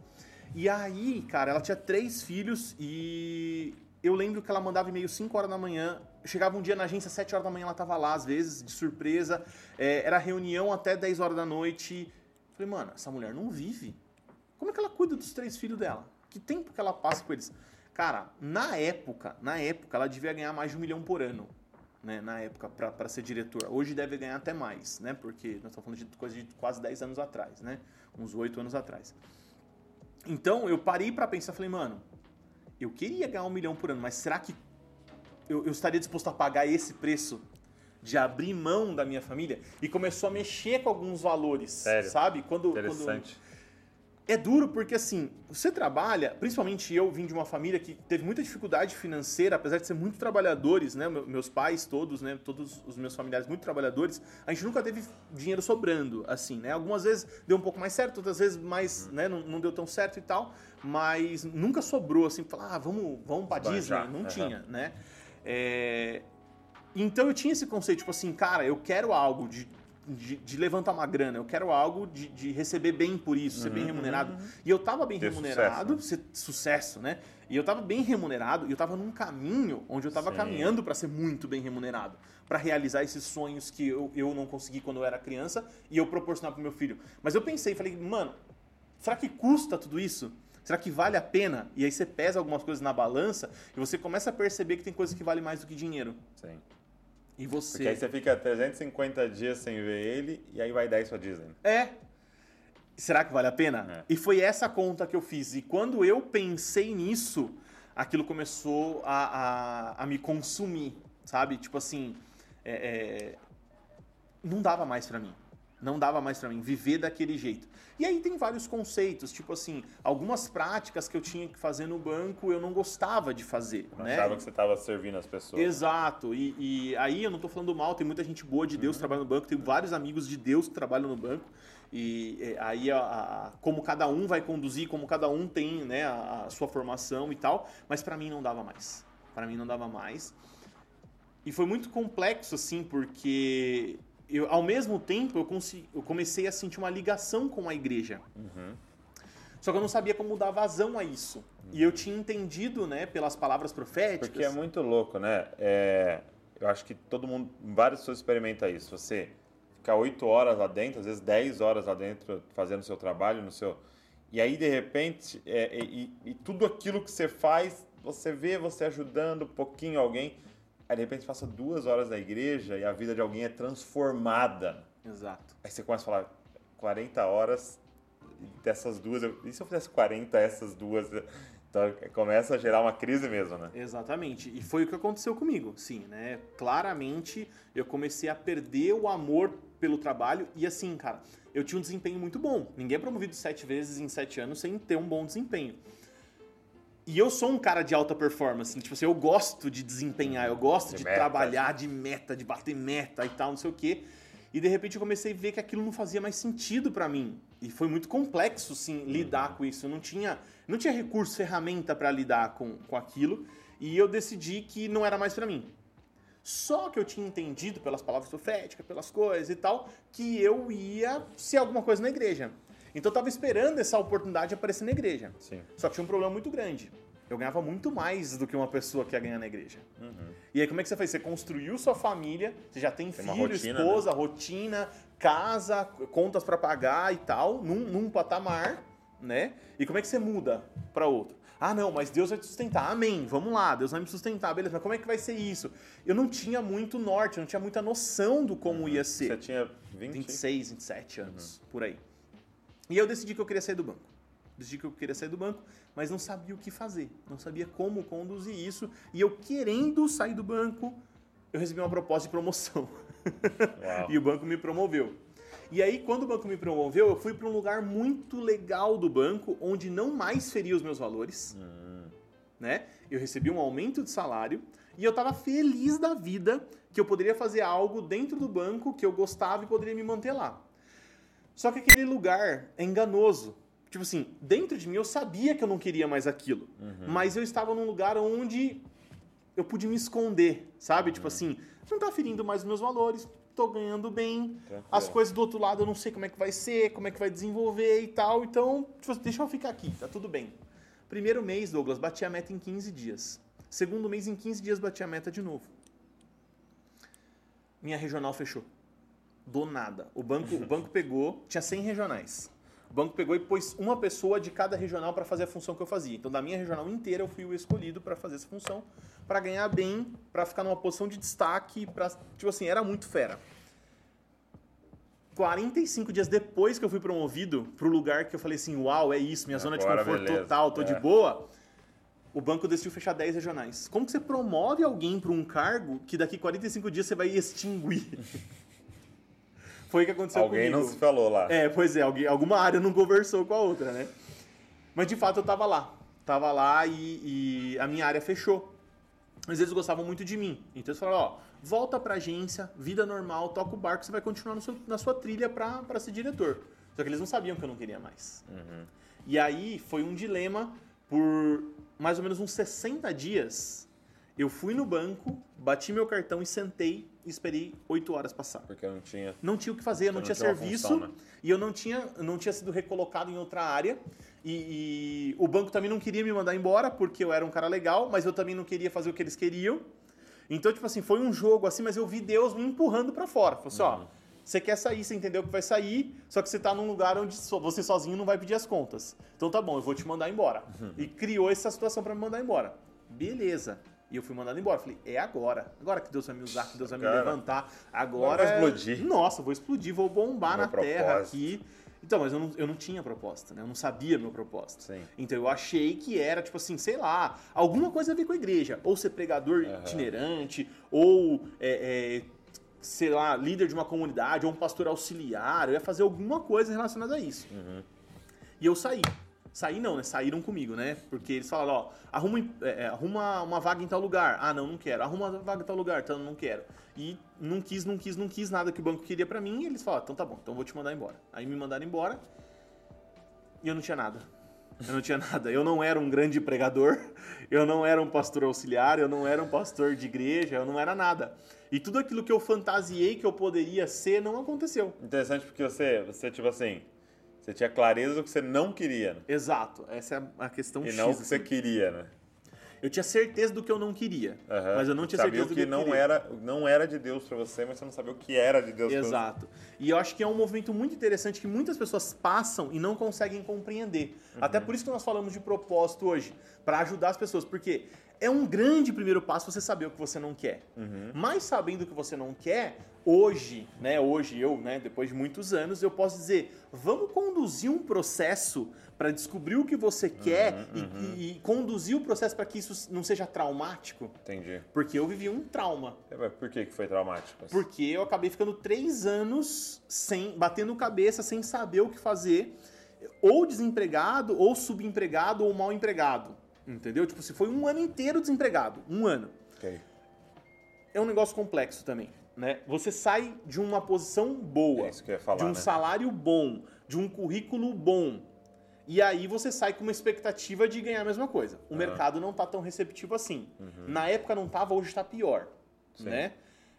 E aí, cara, ela tinha três filhos e eu lembro que ela mandava e-mail 5 horas da manhã, chegava um dia na agência, 7 horas da manhã ela tava lá, às vezes, de surpresa, é, era reunião até 10 horas da noite. Falei, mano, essa mulher não vive. Como é que ela cuida dos três filhos dela? Que tempo que ela passa com eles? Cara, na época, na época, ela devia ganhar mais de um milhão por ano né, na época para ser diretora. Hoje deve ganhar até mais, né? Porque nós estamos falando de coisa de quase 10 anos atrás, né? Uns 8 anos atrás. Então eu parei para pensar, falei, mano, eu queria ganhar um milhão por ano, mas será que eu, eu estaria disposto a pagar esse preço de abrir mão da minha família? E começou a mexer com alguns valores, Sério? sabe? Quando, quando Interessante. É duro porque assim, você trabalha, principalmente eu vim de uma família que teve muita dificuldade financeira, apesar de ser muito trabalhadores, né? Meu- Meus pais todos, né? Todos os meus familiares muito trabalhadores, a gente nunca teve dinheiro sobrando, assim, né? Algumas vezes deu um pouco mais certo, outras vezes mais, né? Não, não deu tão certo e tal, mas nunca sobrou assim, falar, ah, vamos, vamos pra Disney, não aham. tinha, né? É, Então eu tinha esse conceito, tipo assim, cara, eu quero algo de, de, de levantar uma grana, eu quero algo de, de receber bem por isso, ser bem remunerado. E eu tava bem Ter remunerado, ser sucesso, né? E eu tava bem remunerado e eu tava num caminho onde eu tava caminhando para ser muito bem remunerado, para realizar esses sonhos que eu, eu não consegui quando eu era criança e eu proporcionar pro meu filho. Mas eu pensei, falei, mano, será que custa tudo isso? Será que vale a pena? E aí você pesa algumas coisas na balança e você começa a perceber que tem coisas que valem mais do que dinheiro. Sim. E você. Porque aí você fica 350 dias sem ver ele e aí vai 10 pra Disney. É. Será que vale a pena? É. E foi essa conta que eu fiz. E quando eu pensei nisso, aquilo começou a, a, a me consumir, sabe? Tipo assim, é, é, não dava mais pra mim. Não dava mais pra mim viver daquele jeito. E aí tem vários conceitos, tipo assim, algumas práticas que eu tinha que fazer no banco eu não gostava de fazer, Eu né? achava que você tava servindo as pessoas. Exato. E, e aí eu não tô falando mal, tem muita gente boa de Deus que trabalha no banco, tem vários amigos de Deus que trabalham no banco. E aí a, a- como cada um vai conduzir, como cada um tem né, a, a sua formação e tal, mas pra mim não dava mais. Pra mim não dava mais. E foi muito complexo, assim, porque eu, ao mesmo tempo eu, consi- eu comecei a sentir uma ligação com a igreja. Uhum. Só que eu não sabia como dar vazão a isso. E eu tinha entendido, né, pelas palavras proféticas. Porque é muito louco, né? É, eu acho que todo mundo, várias pessoas experimentam isso. Você ficar 8 horas lá dentro, às vezes 10 horas lá dentro, fazendo o seu trabalho, no seu. E aí, de repente, é, e, e tudo aquilo que você faz, você vê você ajudando um pouquinho alguém. Aí, de repente, passa duas horas na igreja e a vida de alguém é transformada. Exato. Aí você começa a falar 40 horas dessas duas. eu- E se eu fizesse 40 essas duas? Então começa a gerar uma crise mesmo, né? Exatamente. E foi o que aconteceu comigo, sim, né? Claramente eu comecei a perder o amor pelo trabalho e assim, cara, eu tinha um desempenho muito bom. Ninguém é promovido sete vezes em sete anos sem ter um bom desempenho. E eu sou um cara de alta performance, tipo assim, eu gosto de desempenhar, eu gosto De de, trabalhar de meta, de bater meta e tal, não sei o quê. E de repente eu comecei a ver que aquilo não fazia mais sentido pra mim. E foi muito complexo, sim, lidar com isso. Eu não tinha, não tinha recurso, ferramenta pra lidar com, com aquilo. E eu decidi que não era mais pra mim. Só que eu tinha entendido pelas palavras proféticas, pelas coisas e tal, que eu ia ser alguma coisa na igreja. Então eu tava esperando essa oportunidade aparecer na igreja. Sim. Só que tinha um problema muito grande. Eu ganhava muito mais do que uma pessoa que ia ganhar na igreja. Uhum. E aí, como é que você faz? Você construiu sua família, você já tem, Tem filho, rotina, esposa, rotina, casa, contas pra pagar e tal, num, num patamar, né? E como é que você muda pra outro? Ah, não, mas Deus vai te sustentar. Amém. Vamos lá, Deus vai me sustentar. Beleza, mas como é que vai ser isso? Eu não tinha muito norte, eu não tinha muita noção do como ia ser. Você tinha 20? 26, 27 anos, por aí. E eu decidi que eu queria sair do banco. Decidi que eu queria sair do banco, mas não sabia o que fazer. Não sabia como conduzir isso. E eu querendo sair do banco, eu recebi uma proposta de promoção. E o banco me promoveu. E aí, quando o banco me promoveu, eu fui para um lugar muito legal do banco, onde não mais feria os meus valores, né? Eu recebi um aumento de salário E eu tava feliz da vida que eu poderia fazer algo dentro do banco que eu gostava e poderia me manter lá. Só que aquele lugar é enganoso. Tipo assim, dentro de mim eu sabia que eu não queria mais aquilo. Mas eu estava num lugar onde eu pude me esconder, sabe? Tipo assim, não tá ferindo mais os meus valores, tô ganhando bem. Tranquilo. As coisas do outro lado eu não sei como é que vai ser, como é que vai desenvolver e tal. Então, tipo deixa eu ficar aqui, tá tudo bem. Primeiro mês, Douglas, bati a meta em 15 dias. Segundo mês, em 15 dias, bati a meta de novo. Minha regional fechou. Do nada. O banco, o banco pegou, tinha 100 regionais. O banco pegou e pôs uma pessoa de cada regional para fazer a função que eu fazia. Então, da minha regional inteira, eu fui o escolhido para fazer essa função, para ganhar bem, para ficar numa posição de destaque, para tipo assim, era muito fera. 45 dias depois que eu fui promovido pro lugar que eu falei assim, uau, é isso, minha zona de Agora, conforto beleza. total, tô de É. boa. O banco decidiu fechar 10 regionais. Como que você promove alguém para um cargo que daqui 45 dias você vai extinguir? Foi o que aconteceu Alguém comigo. não se falou lá. É, pois é, alguém, alguma área não conversou com a outra, né? Mas de fato eu tava lá. Tava lá e, e a minha área fechou. Mas eles gostavam muito de mim. Então eles falaram, ó, volta pra agência, vida normal, toca o barco, você vai continuar seu- na sua trilha pra, pra ser diretor. Só que eles não sabiam que eu não queria mais. E aí foi um dilema por mais ou menos uns 60 dias. Eu fui no banco, bati meu cartão e sentei e esperei 8 horas passar Porque eu não tinha. não tinha o que fazer, eu não Não tinha tinha serviço função, né? e eu não tinha, não tinha sido recolocado em outra área. E, e o banco também não queria me mandar embora porque eu era um cara legal, mas eu também não queria fazer o que eles queriam. Então, tipo assim, foi um jogo assim, mas eu vi Deus me empurrando pra fora. Falou assim, Uhum. ó, você quer sair, você entendeu que vai sair, só que você tá num lugar onde você sozinho não vai pedir as contas. Então tá bom, eu vou te mandar embora. Uhum. E criou essa situação pra me mandar embora. Beleza. E eu fui mandado embora. Falei, é agora. Agora que Deus vai me usar, que Deus vai me Cara, levantar. Agora. vai explodir. Nossa, vou explodir, vou bombar Meu na terra propósito. aqui. Então, mas eu não, eu não tinha proposta, né? Eu não sabia meu propósito. Sim. Então eu achei que era, tipo assim, sei lá, alguma coisa a ver com a igreja. Ou ser pregador Aham. itinerante, ou, é, é, sei lá, líder de uma comunidade, ou um pastor auxiliar. Eu ia fazer alguma coisa relacionada a isso. Uhum. E eu saí. Saí não, né? Saíram comigo, né? Porque eles falaram, ó, arruma, é, é, arruma uma vaga em tal lugar. Ah, não, não quero. Arruma uma vaga em tal lugar. Então, não quero. E não quis, não quis, não quis nada que o banco queria pra mim. E eles falaram, então tá bom, então vou te mandar embora. Aí me mandaram embora e eu não tinha nada. Eu não tinha nada. Eu não era um grande pregador, eu não era um pastor auxiliar, eu não era um pastor de igreja, eu não era nada. E tudo aquilo que eu fantasiei que eu poderia ser não aconteceu. Interessante porque você, você, tipo assim, você tinha clareza do que você não queria, né? Exato, essa é a questão E X. não o que você assim. queria, né? Eu tinha certeza do que eu não queria, Aham. mas eu não tinha sabia certeza do que, que eu não queria. era, não era de Deus pra você, mas você não sabia o que era de Deus pra Exato. E eu acho que é um movimento muito interessante que muitas pessoas passam e não conseguem compreender. Uhum. Até por isso que nós falamos de propósito hoje, para ajudar as pessoas, porque é um grande primeiro passo você saber o que você não quer. Uhum. Mas sabendo o que você não quer, hoje, né, hoje eu, né, depois de muitos anos, eu posso dizer, vamos conduzir um processo para descobrir o que você quer e- uhum. e, e conduzir o processo para que isso não seja traumático. Entendi. porque eu vivi um trauma. É, Por que, que foi traumático? Porque eu acabei ficando três anos sem batendo cabeça, sem saber o que fazer, ou desempregado, ou subempregado, ou mal empregado. Entendeu? Tipo, se foi um ano inteiro desempregado. Um ano. Ok. É um negócio complexo também. Né? Você sai de uma posição boa, É isso que eu ia falar, de um né? salário bom, de um currículo bom. E aí você sai com uma expectativa de ganhar a mesma coisa. O Aham. mercado não tá tão receptivo assim. Na época não tava, hoje está pior. Sim. Né?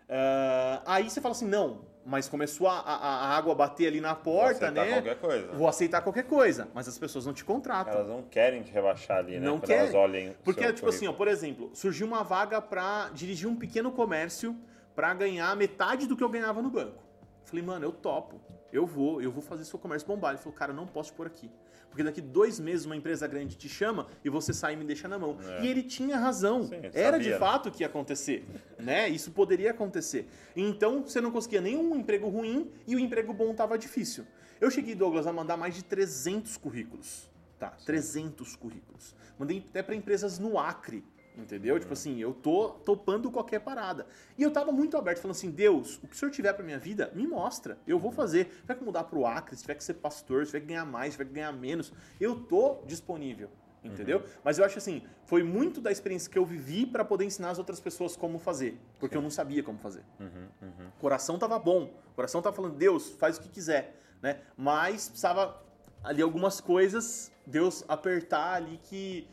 Ah, aí você fala assim, não, mas começou a, a- a água bater ali na porta, aceitar né? qualquer coisa. Vou aceitar qualquer coisa. Mas as pessoas não te contratam. Elas não querem te rebaixar ali, né? Não Quando querem. elas olhem Porque, tipo assim, ó, currículo. por exemplo, surgiu uma vaga pra dirigir um pequeno comércio pra ganhar metade do que eu ganhava no banco. Falei, mano, eu topo. Eu vou, eu vou fazer seu comércio bombar. Ele falou, cara, eu não posso te pôr aqui. Porque daqui dois meses uma empresa grande te chama e você sai e me deixa na mão. É. E ele tinha razão. Sim, Era sabia, de fato o que ia acontecer. né? Isso poderia acontecer. Então, você não conseguia nenhum emprego ruim e o emprego bom tava difícil. Eu cheguei, Douglas, a mandar mais de 300 currículos. Tá, 300 currículos. Mandei até para empresas no Acre, entendeu? Tipo assim, eu tô topando qualquer parada. E eu tava muito aberto, falando assim, Deus, o que o senhor tiver pra minha vida, me mostra. Eu vou fazer. Se tiver que mudar pro Acre, se tiver que ser pastor, se tiver que ganhar mais, se tiver que ganhar menos, eu tô disponível. entendeu? Mas eu acho assim, foi muito da experiência que eu vivi para poder ensinar as outras pessoas como fazer, porque eu não sabia como fazer. O coração tava bom, o coração tava falando, Deus, faz o que quiser, né? Mas precisava ali algumas coisas, Deus apertar ali que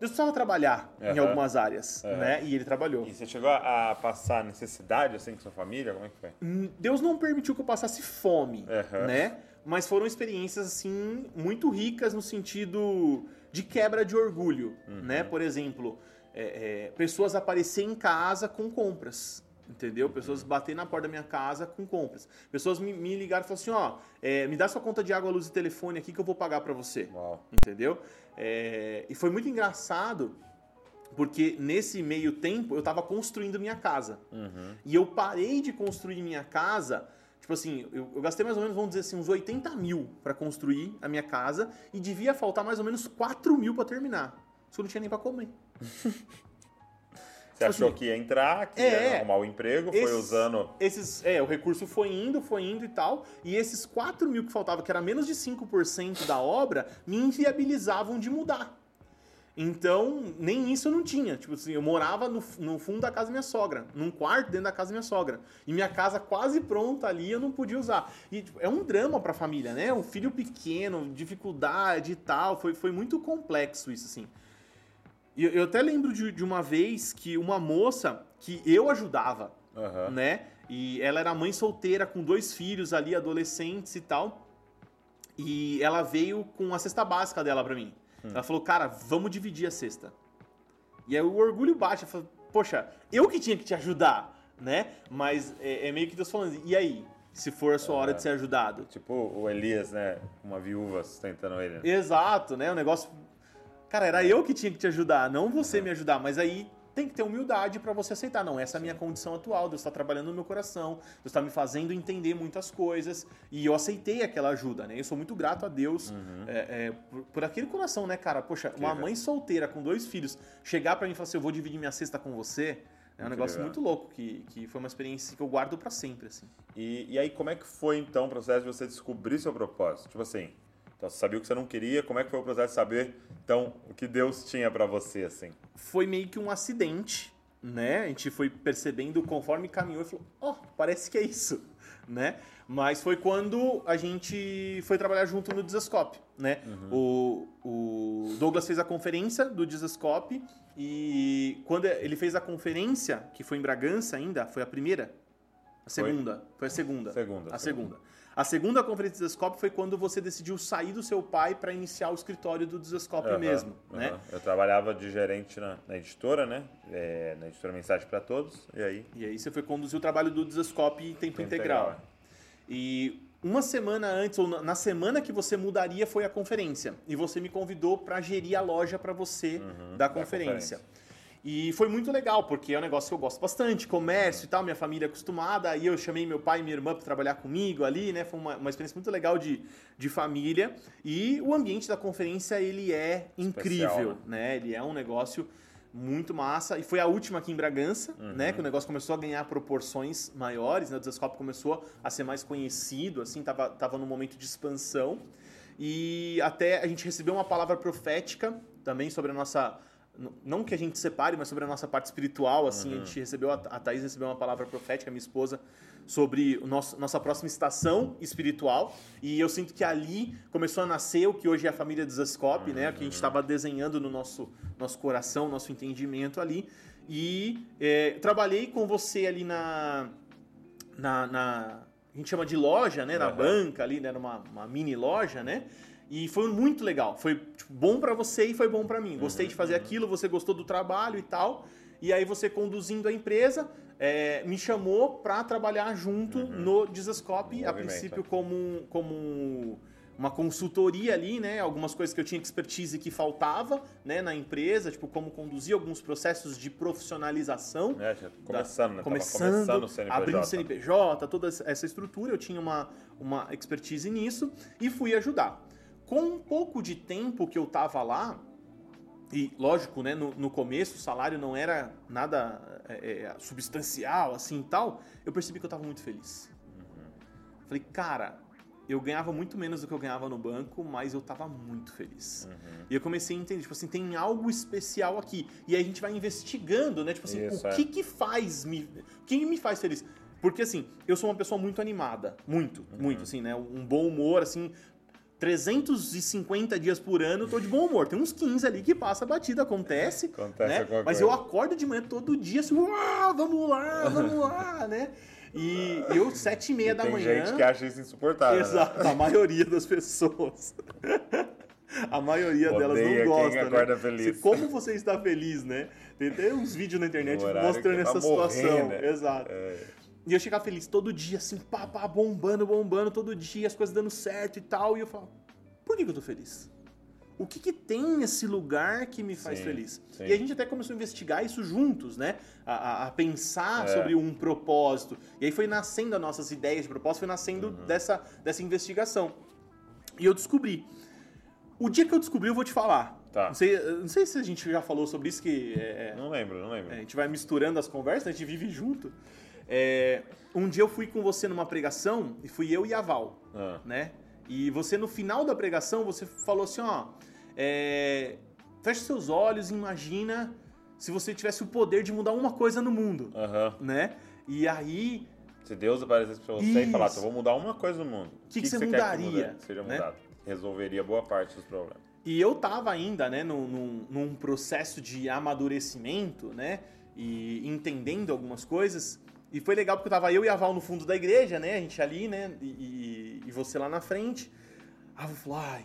Deus precisava trabalhar em Aham. algumas áreas, Aham. né? E ele trabalhou. E você chegou a passar necessidade assim com sua família? Como é que foi? Hum, Deus não permitiu que eu passasse fome, Aham. né? Mas foram experiências assim muito ricas no sentido de quebra de orgulho, Uhum. né? Por exemplo, é, é, pessoas aparecer em casa com compras. Entendeu? Uhum. Pessoas bater na porta da minha casa com compras. Pessoas me, me ligaram e falaram assim: ó, é, me dá sua conta de água, luz e telefone aqui que eu vou pagar pra você Uau. entendeu? É, e foi muito engraçado porque nesse meio tempo eu tava construindo minha casa. Uhum. E eu parei de construir minha casa, tipo assim, eu, eu gastei mais ou menos, vamos dizer assim, uns 80 mil pra construir a minha casa e devia faltar mais ou menos 4 mil pra terminar. Isso eu não tinha nem pra comer. Você achou assim, que ia entrar, que é, ia arrumar o emprego, foi esses- usando. Esses, é, o recurso foi indo, foi indo e tal, e esses 4 mil que faltava, que era menos de 5% da obra, me inviabilizavam de mudar. Então, nem isso eu não tinha. Tipo assim, eu morava no, no fundo da casa da minha sogra, num quarto dentro da casa da minha sogra. E minha casa quase pronta ali, eu não podia usar. E tipo, é um drama pra família, né? Um filho pequeno, dificuldade e tal. Foi, foi muito complexo isso, assim. Eu, eu até lembro de, de uma vez que uma moça que eu ajudava, Aham. né? E ela era mãe solteira com dois filhos ali, adolescentes e tal. E ela veio com a cesta básica dela pra mim. Ela falou, cara, vamos dividir a cesta. E aí o orgulho bate. Eu falo, poxa, eu que tinha que te ajudar, né? Mas é, é meio que Deus falando, e aí? Se for a sua hora de ser ajudado? Tipo o Elias, né? Uma viúva sustentando ele. né? Exato, né? O negócio. Cara, era eu que tinha que te ajudar, não você me ajudar. Mas aí tem que ter humildade pra você aceitar. Não, essa é a minha condição atual. Deus está trabalhando no meu coração. Deus está me fazendo entender muitas coisas. E eu aceitei aquela ajuda, né? Eu sou muito grato a Deus é, é, por, por aquele coração, né, cara? Poxa, uma legal. mãe solteira com dois filhos chegar pra mim e falar assim: eu vou dividir minha cesta com você. É um negócio legal. muito louco, que, que foi uma experiência que eu guardo pra sempre, assim. E, e aí, como é que foi então o processo de você descobrir seu propósito? Tipo assim, então você sabia o que você não queria, como é que foi o processo de saber então o que Deus tinha pra você, assim? foi meio que um acidente, né? A gente foi percebendo conforme caminhou e falou, ó, parece que é isso, né? Mas foi quando a gente foi trabalhar junto no Desascope, né? O, o Douglas fez a conferência do Desascope e quando ele fez a conferência, que foi em Bragança ainda, foi a primeira? A Foi? segunda? Foi, a segunda. Segunda, A segunda. segunda. A segunda conferência do Desascope foi quando você decidiu sair do seu pai para iniciar o escritório do Desascope Aham, mesmo, aham. né? Eu trabalhava de gerente na, na editora, né? É, na editora Mensagem pra Todos, e aí... E aí você foi conduzir o trabalho do Desascope em tempo Tempo integral. integral, E uma semana antes, ou na- na semana que você mudaria, foi a conferência. E você me convidou para gerir a loja para você Uhum, da da conferência. E foi muito legal, porque é um negócio que eu gosto bastante, comércio e tal, minha família é acostumada. Aí eu chamei meu pai e minha irmã para trabalhar comigo ali, né? Foi uma, uma experiência muito legal de, de família. E o ambiente da conferência, ele é incrível, né? Ele é um negócio muito massa. E foi a última aqui em Bragança, né? Que o negócio começou a ganhar proporções maiores, né? O Desascope começou a ser mais conhecido, assim, tava, tava num momento de expansão. E até a gente recebeu uma palavra profética também sobre a nossa. Não que a gente separe, mas sobre a nossa parte espiritual, assim, a gente recebeu, a Thaís recebeu uma palavra profética, minha esposa, sobre o nosso, nossa próxima estação espiritual. E eu sinto que ali começou a nascer o que hoje é a família Desascope, né? O que a gente estava desenhando no nosso, nosso coração, nosso entendimento ali. E é, trabalhei com você ali na, na, na- a gente chama de loja, né, na Aham. banca ali, né, numa uma mini loja, né? E foi muito legal. Foi tipo, bom pra você e foi bom pra mim. Gostei de Uhum. fazer aquilo, você gostou do trabalho e tal. E aí você conduzindo a empresa, é, me chamou pra trabalhar junto no Desascope, No a movimento, princípio como como uma consultoria ali, né? Algumas coisas que eu tinha expertise que faltava, né, na empresa, tipo como conduzir alguns processos de profissionalização É, começando, né? Tava começando, começando o CNPJ. abrindo CNPJ, toda essa estrutura, eu tinha uma, uma expertise nisso e fui ajudar. Com um pouco de tempo que eu tava lá, e lógico, né, no, no começo o salário não era nada é, é, substancial assim e tal, eu percebi que eu tava muito feliz. Falei, cara, eu ganhava muito menos do que eu ganhava no banco, mas eu tava muito feliz. Uhum. E eu comecei a entender, tipo assim, tem algo especial aqui. E aí a gente vai investigando, né? Tipo assim, Isso, o é. que que faz me... O que me faz feliz? Porque assim, eu sou uma pessoa muito animada. Muito, Uhum. muito, assim, né? Um bom humor, assim... 350 dias por ano eu tô de bom humor. Tem uns 15 ali que passa batida, acontece. Acontece né? Mas coisa. eu acordo de manhã todo dia assim, "Uau, vamos lá, vamos lá, né? E eu, sete e meia E da tem manhã. gente que acha isso insuportável. né? Exato, a maioria das pessoas. A maioria delas Odeia não quem gosta, acorda né? feliz. Se- Como você está feliz, né? Tem até uns vídeos na internet mostrando pra essa morrer, situação. né? Exato. É. E eu chegava feliz todo dia, assim, pá, pá, bombando, bombando, todo dia, as coisas dando certo e tal. E eu falo, por que, que eu tô feliz? O que, que tem nesse lugar que me faz Sim, feliz? sim. E a gente até começou a investigar isso juntos, né? A, a- a pensar É. sobre um propósito. E aí foi nascendo as nossas ideias de propósito, foi nascendo Uhum. dessa, dessa investigação. E eu descobri. O dia que eu descobri, eu vou te falar. Tá. Não, sei, não sei se a gente já falou sobre isso, que é, Não lembro, não lembro. a gente vai misturando as conversas, a gente vive junto. É, um dia eu fui com você numa pregação, e fui eu e a Val, Ah, né? E você, no final da pregação, você falou assim, ó... É, feche seus olhos e imagina se você tivesse o poder de mudar uma coisa no mundo, Aham. né? E aí, Se Deus aparecesse pra você e Isso. falasse, eu vou mudar uma coisa no mundo. O que você quer mudaria, muda- seja né? mudado? Resolveria boa parte dos problemas. E eu tava ainda, né, num, num- num processo de amadurecimento, né, e entendendo algumas coisas. E foi legal porque eu tava eu e a Val no fundo da igreja, né, a gente ali, né, e, e- e você lá na frente. A Val falou, ai,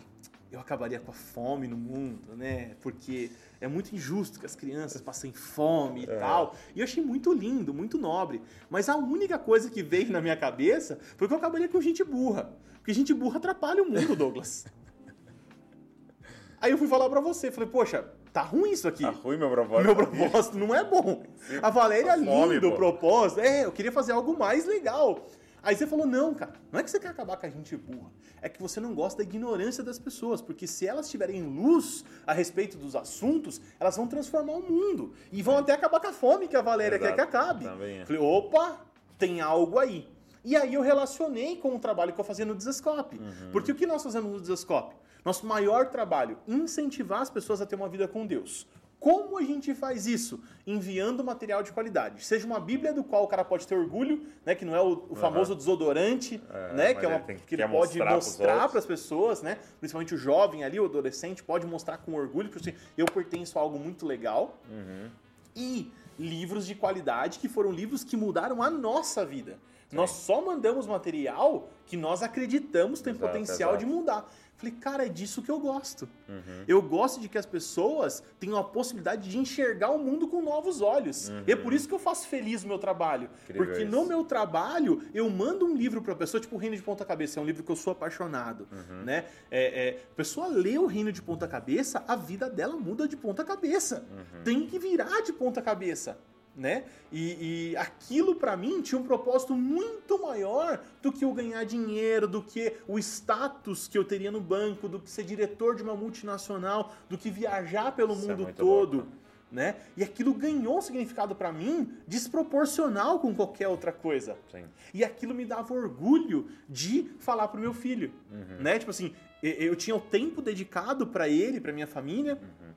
eu acabaria com a fome no mundo, né, porque é muito injusto que as crianças passem fome e É. tal. E eu achei muito lindo, muito nobre. Mas a única coisa que veio na minha cabeça foi que eu acabaria com gente burra. Porque gente burra atrapalha o mundo, Douglas. Aí eu fui falar pra você, falei, poxa, tá ruim isso aqui. Tá ruim meu propósito. Meu propósito não é bom. A Valéria é Tá lindo o propósito. É, eu queria fazer algo mais legal. Aí você falou, não, cara, não é que você quer acabar com a gente burra. É que você não gosta da ignorância das pessoas. Porque se elas tiverem luz a respeito dos assuntos, elas vão transformar o mundo. E vão até acabar com a fome que a Valéria Exato. quer que acabe. Também é. Falei, opa, tem algo aí. E aí eu relacionei com o trabalho que eu fazia no Desascope. Uhum. Porque o que nós fazemos no Desascope? Nosso maior trabalho, incentivar as pessoas a ter uma vida com Deus. Como a gente faz isso? Enviando material de qualidade. Seja uma Bíblia do qual o cara pode ter orgulho, né? Que não é o, o famoso desodorante, É, né? Que, é uma, ele que- que ele pode mostrar para as pessoas, né? Principalmente o jovem ali, o adolescente, pode mostrar com orgulho, porque assim, eu pertenço a algo muito legal Uhum. e livros de qualidade que foram livros que mudaram a nossa vida. Nós só mandamos material que nós acreditamos tem Exato, potencial exato. de mudar. Falei, cara, é disso que eu gosto. Uhum. Eu gosto de que as pessoas tenham a possibilidade de enxergar o mundo com novos olhos. E é por isso que eu faço feliz o meu trabalho. Uhum. Incrível Porque isso. no meu trabalho, eu mando um livro pra pessoa, tipo o Reino de Ponta Cabeça, é um livro que eu sou apaixonado. Uhum. Né? É, é, a pessoa lê o Reino de Ponta Cabeça, a vida dela muda de ponta cabeça. Uhum. Tem que virar de ponta cabeça. Né? E, e aquilo pra mim tinha um propósito muito maior do que o ganhar dinheiro, do que o status que eu teria no banco, do que ser diretor de uma multinacional, do que viajar pelo Isso é mundo muito todo louco. né? E aquilo ganhou um significado pra mim desproporcional com qualquer outra coisa. Sim. E aquilo me dava orgulho de falar pro meu filho, Uhum. né? Tipo assim, eu tinha o tempo dedicado pra ele, pra minha família, Uhum.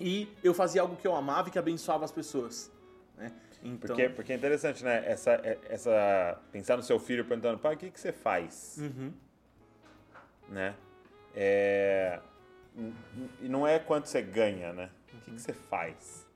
e eu fazia algo que eu amava e que abençoava as pessoas, né? Então, Porque, porque é interessante, né? Essa, é- essa, pensar no seu filho perguntando, pai, o que, que você faz? Uhum. Né? É, e não é quanto você ganha, né? O que, que você faz?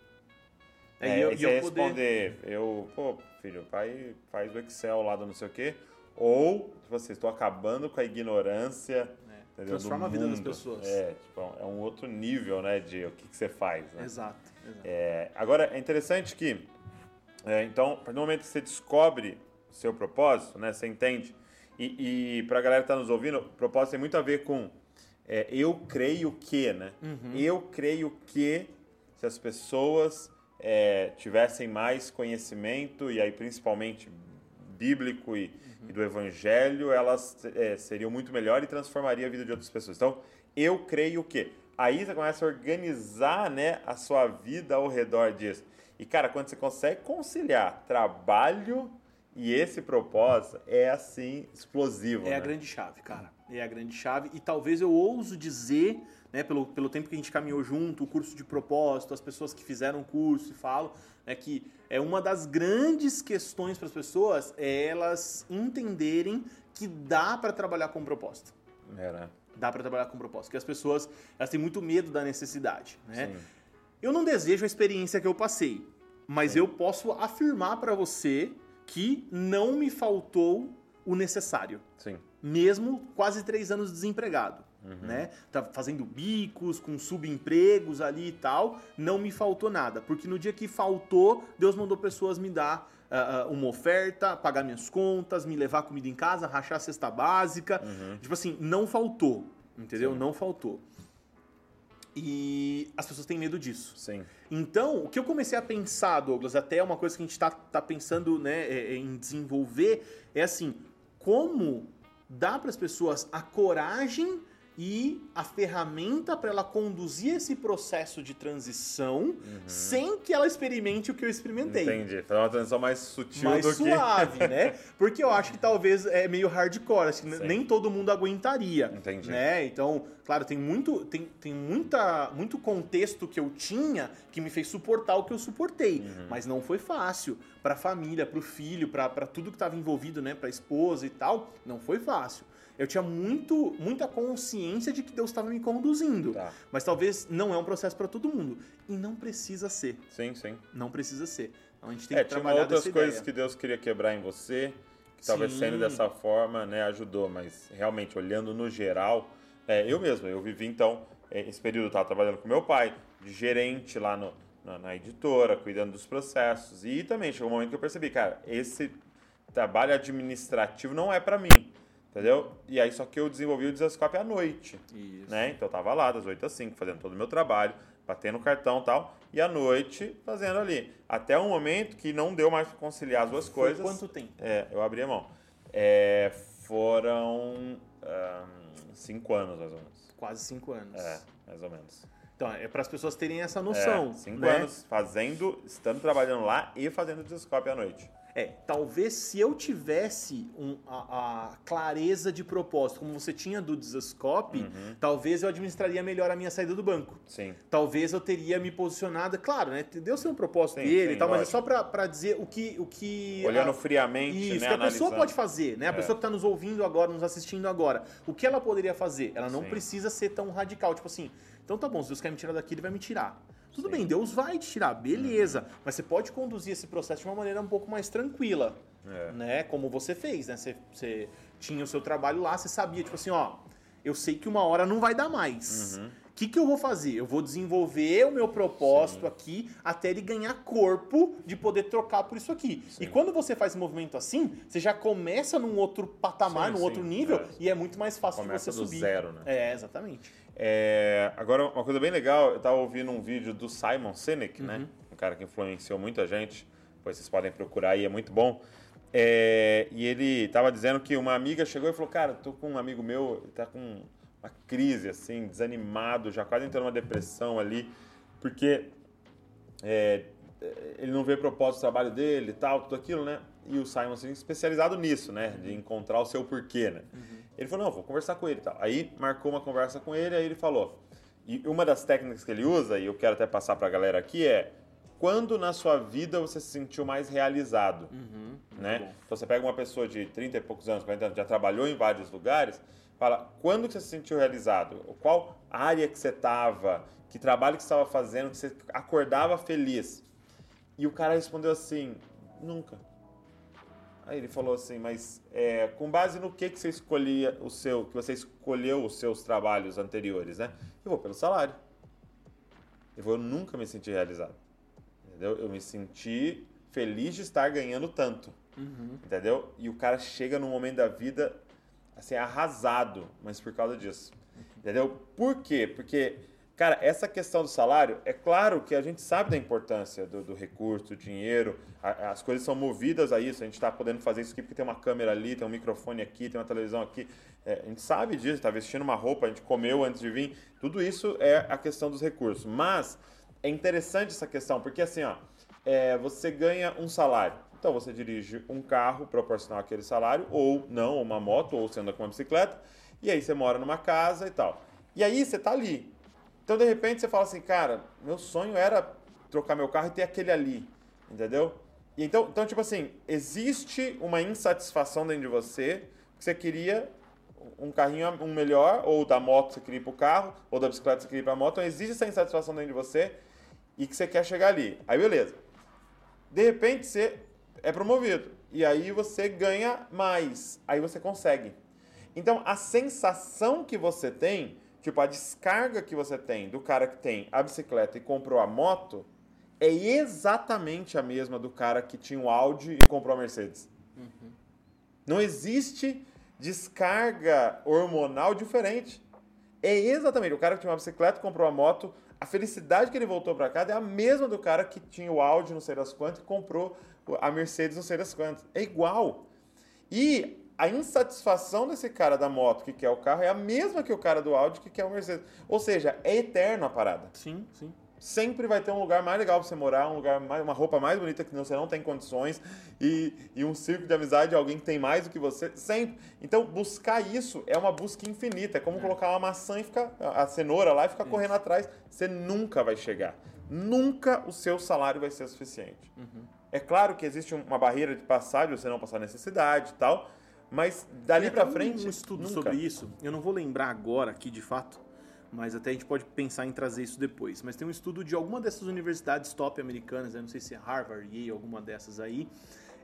É, É, e eu, e eu poder- responder, eu, pô, filho, pai faz o Excel lá do não sei o quê, ou, tipo assim, estou acabando com a ignorância, do transforma a vida das pessoas. É, tipo, é um outro nível, né, de o que, que você faz, né? Exato, exato. É, agora, é interessante que, é, então, a partir do momento que você descobre seu propósito, né, você entende, e, e pra galera que tá nos ouvindo, o propósito tem muito a ver com é, eu creio que, né? Uhum. Eu creio que se as pessoas é, tivessem mais conhecimento, e aí principalmente bíblico e, e do evangelho, elas é, seriam muito melhor e transformaria a vida de outras pessoas. Então, eu creio que. Aí você começa a organizar né, a sua vida ao redor disso. E, cara, quando você consegue conciliar trabalho e esse propósito, é assim, explosivo. É né? a grande chave, cara. é a grande chave. E talvez eu ouso dizer, né, pelo, pelo tempo que a gente caminhou junto, o curso de propósito, as pessoas que fizeram o curso e falam, né, que é uma das grandes questões para as pessoas é elas entenderem que dá para trabalhar com propósito. É, né? Dá para trabalhar com propósito. Que as pessoas elas têm muito medo da necessidade. Né? Sim. Eu não desejo a experiência que eu passei, mas Sim. eu posso afirmar para você que não me faltou o necessário. Sim. Mesmo quase três anos desempregado. Né? Tá fazendo bicos, com subempregos ali e tal, não me faltou nada. Porque no dia que faltou, Deus mandou pessoas me dar ah, ah, uma oferta, pagar minhas contas, me levar comida em casa, rachar a cesta básica. Tipo assim, não faltou. Entendeu? Sim. Não faltou. E as pessoas têm medo disso. Sim. Então, o que eu comecei a pensar, Douglas, até uma coisa que a gente está tá pensando né, é- é em desenvolver, é assim, como dar para as pessoas a coragem e a ferramenta para ela conduzir esse processo de transição sem que ela experimente o que eu experimentei Entendi. Fazer uma transição mais sutil mais do que. suave, né? Porque eu acho que talvez é meio hardcore, acho que Sim. nem todo mundo aguentaria. Entendi. Né? Então, claro, tem muito tem, tem muita, muito contexto que eu tinha que me fez suportar o que eu suportei, Uhum. mas não foi fácil para a família, para o filho, para tudo que estava envolvido, né, para a esposa e tal, não foi fácil. Eu tinha muito, muita consciência de que Deus estava me conduzindo, Tá. mas talvez não é um processo para todo mundo e não precisa ser, Sim, sim. não precisa ser. Então a gente tem É, que tinha trabalhar outras dessa coisas que Deus queria quebrar em você, que talvez Sim. sendo dessa forma, né, ajudou, mas realmente, olhando no geral, é, eu mesmo, eu vivi então, é, esse período eu estava trabalhando com meu pai, de gerente lá no, na, na editora, cuidando dos processos, e também chegou um momento que eu percebi, cara, esse trabalho administrativo não é para mim, entendeu? E aí só que eu desenvolvi o Desascope à noite, Isso. né? Então eu tava lá das 8 às 5, fazendo todo o meu trabalho, batendo cartão e tal, e à noite fazendo ali. Até um momento que não deu mais pra conciliar as duas Foi coisas. quanto tempo? É, eu abri a mão. É, foram ahn, cinco anos, mais ou menos. Quase cinco anos. É, mais ou menos. Então, é para as pessoas terem essa noção. É, cinco né? anos fazendo, estando trabalhando lá e fazendo descope à noite. É, talvez se eu tivesse um- a, a clareza de propósito, como você tinha do Desascope, Uhum. talvez eu administraria melhor a minha saída do banco. Sim. Talvez eu teria me posicionado, claro, né? Deus tem um propósito Sim, dele sim, e tal, mas é lógico. só pra, pra dizer o que. O que Olhando a- friamente, Isso, né? que a pessoa pode fazer, né? A É. pessoa que tá nos ouvindo agora, nos assistindo agora. O que ela poderia fazer? Ela não Sim. precisa ser tão radical. Tipo assim, então tá bom, se Deus quer me tirar daqui, ele vai me tirar. Tudo Sim. bem, Deus vai te tirar, beleza. Mas você pode conduzir esse processo de uma maneira um pouco mais tranquila, É. né? Como você fez, né? Você, você tinha o seu trabalho lá, você sabia, tipo assim, ó, eu sei que uma hora não vai dar mais. Uhum. O que, que eu vou fazer? Eu vou desenvolver o meu propósito aqui até ele ganhar corpo de poder trocar por isso aqui. Sim. E quando você faz movimento assim, você já começa num outro patamar, Sim, num sim, outro nível, é. e é muito mais fácil Começa de você do subir. zero, né? É, exatamente. É, agora, uma coisa bem legal, eu tava ouvindo um vídeo do Simon Sinek, Uhum. né? Um cara que influenciou muita gente, depois vocês podem procurar aí, é muito bom. É, e ele tava dizendo que uma amiga chegou e falou, cara, tô com um amigo meu, ele tá com uma crise, assim, desanimado, já quase entrando numa depressão ali, porque é, ele não vê propósito do trabalho dele e tal, tudo aquilo, né? E o Simon Sinek especializado nisso, né? De encontrar o seu porquê, né? Ele falou, não, vou conversar com ele e tal. Aí marcou uma conversa com ele, aí ele falou. E uma das técnicas que ele usa, e eu quero até passar pra galera aqui, é quando na sua vida você se sentiu mais realizado, Uhum, né? Então você pega uma pessoa de 30 e poucos anos, 40 anos, já trabalhou em vários lugares, fala, quando você se sentiu realizado? Qual área que você estava? Que trabalho que você estava fazendo? Que você acordava feliz? E o cara respondeu assim, nunca. Aí ele falou assim, mas é, com base no que, que você escolhia o seu, que você escolheu os seus trabalhos anteriores, né? Eu vou pelo salário. Eu vou, eu nunca me senti realizado. Entendeu? Eu me senti feliz de estar ganhando tanto. Uhum. Entendeu? E o cara chega num momento da vida assim arrasado, mas por causa disso. Entendeu? Por quê? Porque Cara, essa questão do salário, é claro que a gente sabe da importância do, do recurso, do dinheiro, a- as coisas são movidas a isso, a gente está podendo fazer isso aqui porque tem uma câmera ali, tem um microfone aqui, tem uma televisão aqui, É, a gente sabe disso, está vestindo uma roupa, a gente comeu antes de vir, tudo isso é a questão dos recursos. Mas é interessante essa questão, porque assim, ó, é, você ganha um salário, então você dirige um carro proporcional àquele salário, ou não, uma moto, ou você anda com uma bicicleta, E aí você mora numa casa e tal. E aí você tá ali. Então, de repente, você fala assim, cara, meu sonho era trocar meu carro e ter aquele ali. Entendeu? E então, então, tipo assim, existe uma insatisfação dentro de você, que você queria um carrinho um melhor, ou da moto você queria ir pro carro, ou da bicicleta você queria ir pra moto. Então, existe essa insatisfação dentro de você e que você quer chegar ali. Aí, beleza. De repente, você é promovido. E aí você ganha mais. Aí você consegue. Então, a sensação que você tem, tipo, a descarga que você tem do cara que tem a bicicleta e comprou a moto, é exatamente a mesma do cara que tinha o Audi e comprou a Mercedes. Uhum. Não existe descarga hormonal diferente. É exatamente o cara que tinha uma bicicleta, comprou a moto, a felicidade que ele voltou para casa é a mesma do cara que tinha o Audi, não sei das quantas, e comprou a Mercedes, não sei das quantas. É igual. E a insatisfação desse cara da moto que quer o carro é a mesma que o cara do Audi que quer o Mercedes. Ou seja, é eterno a parada. Sim, sim. Sempre vai ter um lugar mais legal para você morar, um lugar mais, uma roupa mais bonita que você não tem condições e, e um círculo de amizade de alguém que tem mais do que você. Sempre. Então, buscar isso é uma busca infinita. É como é. colocar uma maçã e ficar a cenoura lá e ficar isso. correndo atrás. Você nunca vai chegar. Nunca o seu salário vai ser suficiente. Uhum. É claro que existe uma barreira de passagem, você não passar necessidade e tal, mas dali para frente. um estudo nunca. sobre isso. Eu não vou lembrar agora aqui de fato, mas até a gente pode pensar em trazer isso depois. Mas tem um estudo de alguma dessas universidades top americanas, eu não sei se é Harvard, Yale, alguma dessas aí,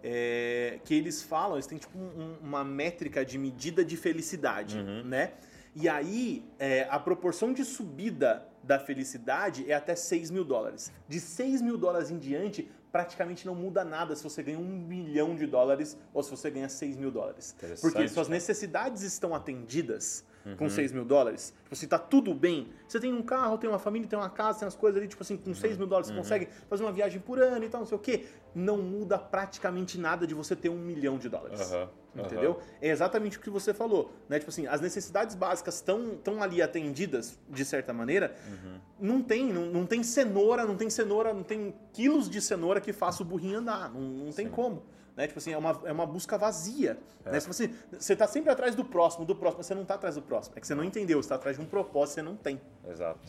é, que eles falam, eles têm tipo um, uma métrica de medida de felicidade, uhum. né? E aí, é, a proporção de subida da felicidade é até 6 mil dólares. De 6 mil dólares em diante, praticamente não muda nada se você ganha um milhão de dólares ou se você ganha 6 mil dólares. Porque suas necessidades estão atendidas uhum. com 6 mil dólares. Tipo assim, tá tudo bem. Você tem um carro, tem uma família, tem uma casa, tem as coisas ali, tipo assim, com uhum. 6 mil dólares você uhum. consegue fazer uma viagem por ano e tal, não sei o quê. Não muda praticamente nada de você ter um milhão de dólares. Entendeu? É exatamente o que você falou, né? Tipo assim, as necessidades básicas estão tão ali atendidas, de certa maneira. Uhum. Não tem, não, não tem cenoura, não tem cenoura, não tem quilos de cenoura que faça o burrinho andar. Não, não tem como. Né? Tipo assim, é uma, é uma busca vazia. É. Né? Você, você tá sempre atrás do próximo, do próximo, mas você não está atrás do próximo. É que você não entendeu, você está atrás de um propósito que você não tem. Exato.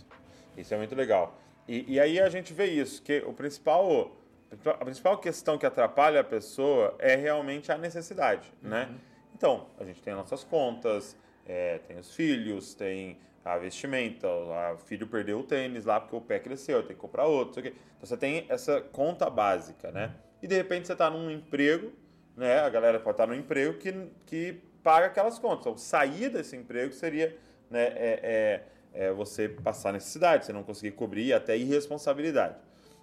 Isso é muito legal. E, e aí a gente vê isso, que o principal a principal questão que atrapalha a pessoa é realmente a necessidade, uhum. né? Então, a gente tem nossas contas, é, tem os filhos, tem a vestimenta, o filho perdeu o tênis lá porque o pé cresceu, tem que comprar outro, Então você tem essa conta básica, né? E de repente você está num emprego, né? A galera pode estar tá num emprego que, que paga aquelas contas. Então, sair desse emprego seria né, é, é, é você passar necessidade, você não conseguir cobrir até irresponsabilidade.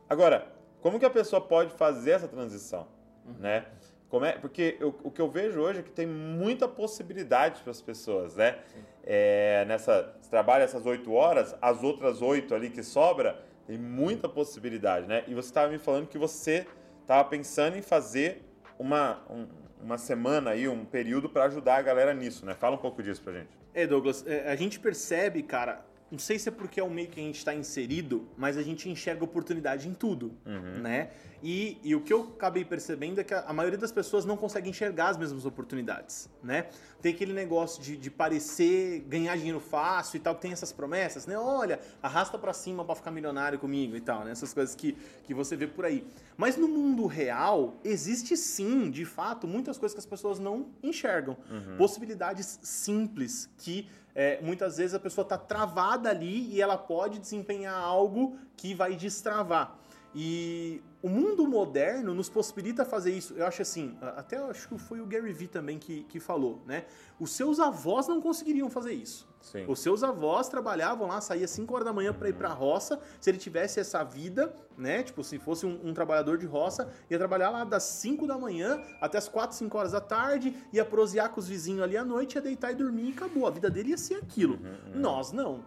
Agora, como que a pessoa pode fazer essa transição, uhum. né? Como é, porque eu, o que eu vejo hoje é que tem muita possibilidade para as pessoas, né? É, nessa, você trabalha essas oito horas, as outras oito ali que sobra, tem muita possibilidade, né? E você estava me falando que você estava pensando em fazer uma, um, uma semana aí, um período para ajudar a galera nisso, né? Fala um pouco disso pra gente. É, Douglas, a gente percebe, cara, não sei se é porque é o meio que a gente está inserido, mas a gente enxerga oportunidade em tudo, uhum. né? E, e, o que eu acabei percebendo é que a, a, maioria das pessoas não consegue enxergar as mesmas oportunidades, né? Tem aquele negócio de, de parecer ganhar dinheiro fácil e tal, que tem essas promessas, né? Olha, arrasta para cima para ficar milionário comigo e tal, né? Essas coisas que, que você vê por aí. Mas no mundo real, existe sim, de fato, muitas coisas que as pessoas não enxergam. Uhum. Possibilidades simples que é, muitas vezes a pessoa está travada ali e ela pode desempenhar algo que vai destravar. E o mundo moderno nos possibilita fazer isso. Eu acho assim, até acho que foi o Gary Vee também que, que falou, né? Os seus avós não conseguiriam fazer isso. Sim. Os seus avós trabalhavam lá, saía 5 horas da manhã para ir para a roça. Se ele tivesse essa vida, né? Tipo, se fosse um, um, trabalhador de roça, ia trabalhar lá das 5 da manhã até as 4, 5 horas da tarde, ia prosear com os vizinhos ali à noite, ia deitar e dormir e acabou. A vida dele ia ser aquilo. Uhum, uhum. Nós não.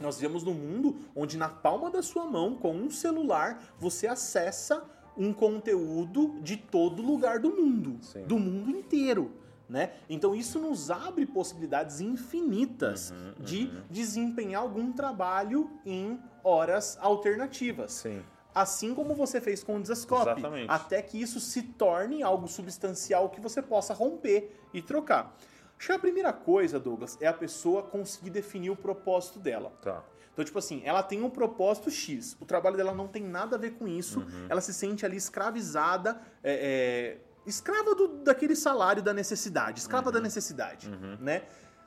Nós vivemos num mundo onde na palma da sua mão, com um celular, você acessa um conteúdo de todo lugar do mundo, Sim. do mundo inteiro. Né? Então isso nos abre possibilidades infinitas uhum, uhum. de desempenhar algum trabalho em horas alternativas. Sim. Assim como você fez com o Desascope. Até que isso se torne algo substancial que você possa romper e trocar. Acho que a primeira coisa, Douglas, é a pessoa conseguir definir o propósito dela. Tá. Então, tipo assim, ela tem um propósito X. O trabalho dela não tem nada a ver com isso. Uhum. Ela se sente ali escravizada, é, é, escrava do, daquele salário da necessidade, escrava Uhum. da necessidade, né?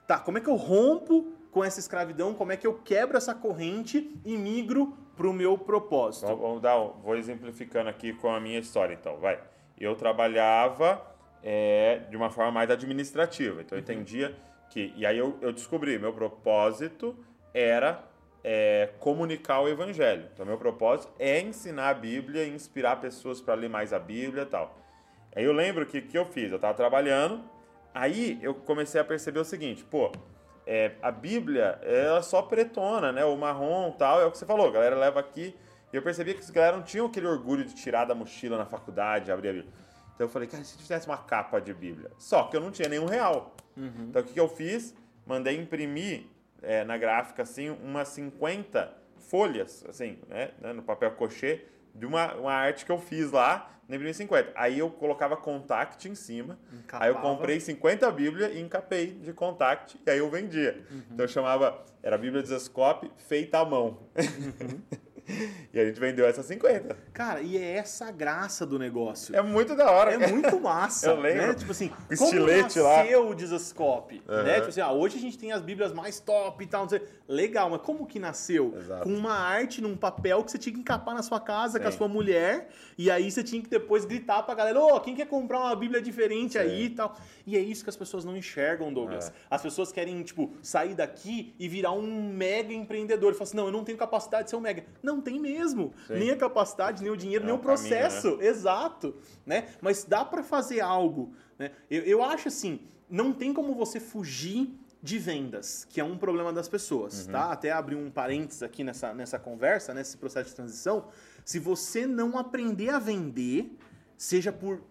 Tá, como é que eu rompo com essa escravidão? Como é que eu quebro essa corrente e migro pro meu propósito? Vamos, vamos dar, um- vou exemplificando aqui com a minha história, então, vai. Eu trabalhava é, de uma forma mais administrativa, então eu entendia que... E aí eu, eu descobri, meu propósito era é, comunicar o evangelho. Então, meu propósito é ensinar a Bíblia e inspirar pessoas para ler mais a Bíblia e tal. Aí eu lembro que que eu fiz? Eu estava trabalhando, aí eu comecei a perceber o seguinte, pô, é, a Bíblia ela é só pretona, né? O marrom e tal, é o que você falou, a galera leva aqui. E eu percebi que os galera não tinham aquele orgulho de tirar da mochila na faculdade, abrir a Bíblia. Então eu falei, cara, se tivesse uma capa de Bíblia. Só que eu não tinha nenhum real. Então o que, que eu fiz? Mandei imprimir é, na gráfica, assim, umas 50 folhas, assim, né? né, No papel cochê, de uma, uma arte que eu fiz lá, na imprimi 50. Aí eu colocava contact em cima. Aí eu Encapava. comprei 50 Bíblia e encapei de contact e aí eu vendia. Então eu chamava, era a Bíblia de Zescope feita à mão. e a gente vendeu essas 50. Cara, e é essa a graça do negócio. É muito da hora. É cara. muito massa. Eu lembro. Né? Tipo assim, O como estilete lá. nasceu o Dizascope? Aham. Né? Tipo assim, ah, hoje a gente tem as bíblias mais top e tal. Não sei. Legal, mas como que nasceu? Exato. Com uma arte num papel que você tinha que encapar na sua casa com a Sim. sua mulher. E aí você tinha que depois gritar pra galera: Ô, quem quer comprar uma bíblia diferente aí e tal? E é isso que as pessoas não enxergam, Douglas. É. As pessoas querem, tipo, sair daqui e virar um mega empreendedor. E falar assim: não, eu não tenho capacidade de ser um mega. Não tem mesmo. Sim. Nem a capacidade, nem o dinheiro, É nem o processo. caminho, Exato, né? Mas dá pra fazer algo, né? Eu, eu acho assim, não tem como você fugir de vendas, que é um problema das pessoas, tá? Até abrir um parênteses aqui nessa, nessa conversa, nesse processo de transição. Se você não aprender a vender, seja por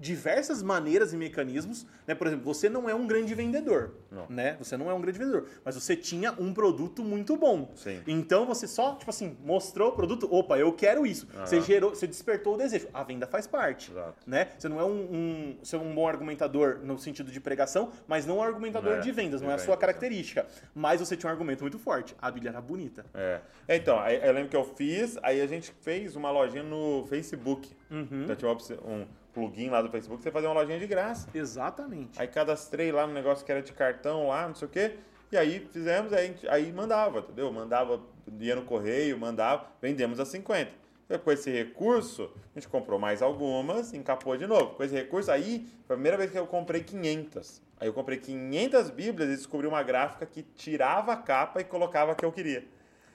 diversas maneiras e mecanismos, né? Por exemplo, você não é um grande vendedor, Não. né? Você não é um grande vendedor, mas você tinha um produto muito bom. Sim. Então você só, tipo assim, mostrou o produto, opa, eu quero isso. Você Aham. gerou, você despertou o desejo. A venda faz parte, Exato. né? Você não é um, um- você é um bom argumentador no sentido de pregação, mas não um argumentador é, de vendas, não é a sua vendas, característica. Mas você tinha um argumento muito forte. A Bíblia era bonita. É. Então, aí eu lembro que eu fiz, aí a gente fez uma lojinha no Facebook. Uhum. Então tinha um plugin lá do Facebook, você fazia uma lojinha de graça. Exatamente. Aí cadastrei lá no negócio que era de cartão lá, não sei o quê. E aí fizemos, aí, aí mandava, entendeu? Mandava, ia no correio, mandava, vendemos a 50. Então, Com esse recurso, a gente comprou mais algumas, encapou de novo. Com esse recurso, aí foi a primeira vez que eu comprei 500. Aí eu comprei 500 bíblias e descobri uma gráfica que tirava a capa e colocava a que eu queria.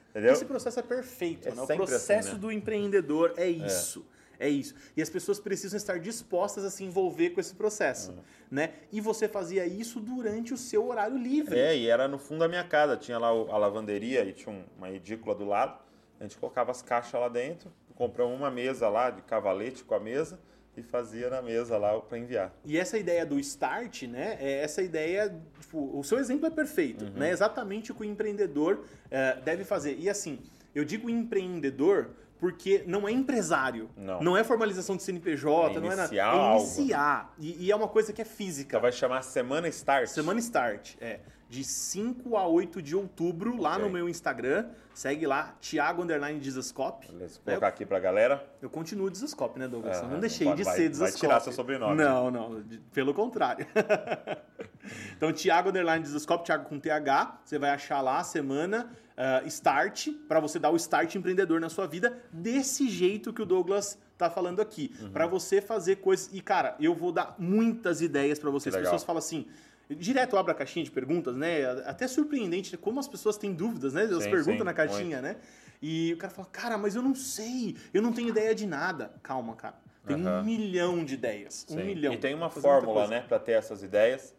Entendeu? Esse processo é perfeito, É né? O sempre processo assim, né? do empreendedor é isso. É. isso. E as pessoas precisam estar dispostas a se envolver com esse processo, né? E você fazia isso durante o seu horário livre. É, e era no fundo da minha casa. Tinha lá a lavanderia e tinha um- uma edícula do lado. A gente colocava as caixas lá dentro, compramos uma mesa lá de cavalete com a mesa e fazia na mesa lá para enviar. E essa ideia do start, né? É essa ideia. Tipo, o seu exemplo é perfeito, né? Exatamente o que o empreendedor eh, deve fazer. E assim, eu digo empreendedor porque não é empresário. Não. é formalização de CNPJ, É não é nada. iniciar É algo. iniciar. E, e é uma coisa que é física. Então vai chamar Semana Start. Semana Start, é. De 5 a 8 de outubro, lá Ok. no meu Instagram. Segue lá, Thiago Underline Dizascope. Beleza, Vou colocar aqui pra galera. Eu continuo Dizascope, né, Douglas? Eu não não deixei pode- de vai- ser vai Dizascope. tirar seu sobrenome. Não, não. Pelo contrário. então, Thiago Underline Dizascope, Thiago com TH. Você vai achar lá a semana ah, Start, para você dar o start empreendedor na sua vida, desse jeito que o Douglas tá falando aqui. Uhum. Pra você fazer coisas. E, cara, eu vou dar muitas ideias pra vocês. As pessoas falam assim. Direto eu abro a caixinha de perguntas, né? Até surpreendente como as pessoas têm dúvidas, né? Elas Sim, perguntam sim, na caixinha, né? E o cara fala, cara, mas eu não sei, eu não tenho ideia de nada. Calma, cara. Tem um Aham. milhão de ideias. Um Sim. milhão. E tem uma fórmula, né, pra ter essas ideias.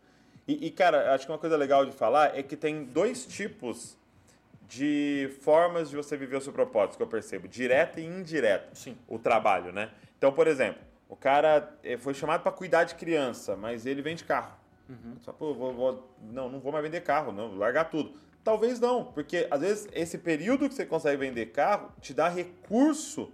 E, e, cara, acho que uma coisa legal de falar é que tem dois tipos de formas de você viver o seu propósito, que eu percebo, direto e indireto. Sim. O trabalho, né? Então, por exemplo, o cara eh, foi chamado para cuidar de criança, mas ele vende carro. Uhum. Só, pô, vou, vou- não, não vou mais vender carro, não, vou largar tudo. Talvez não, porque às vezes esse período que você consegue vender carro te dá recurso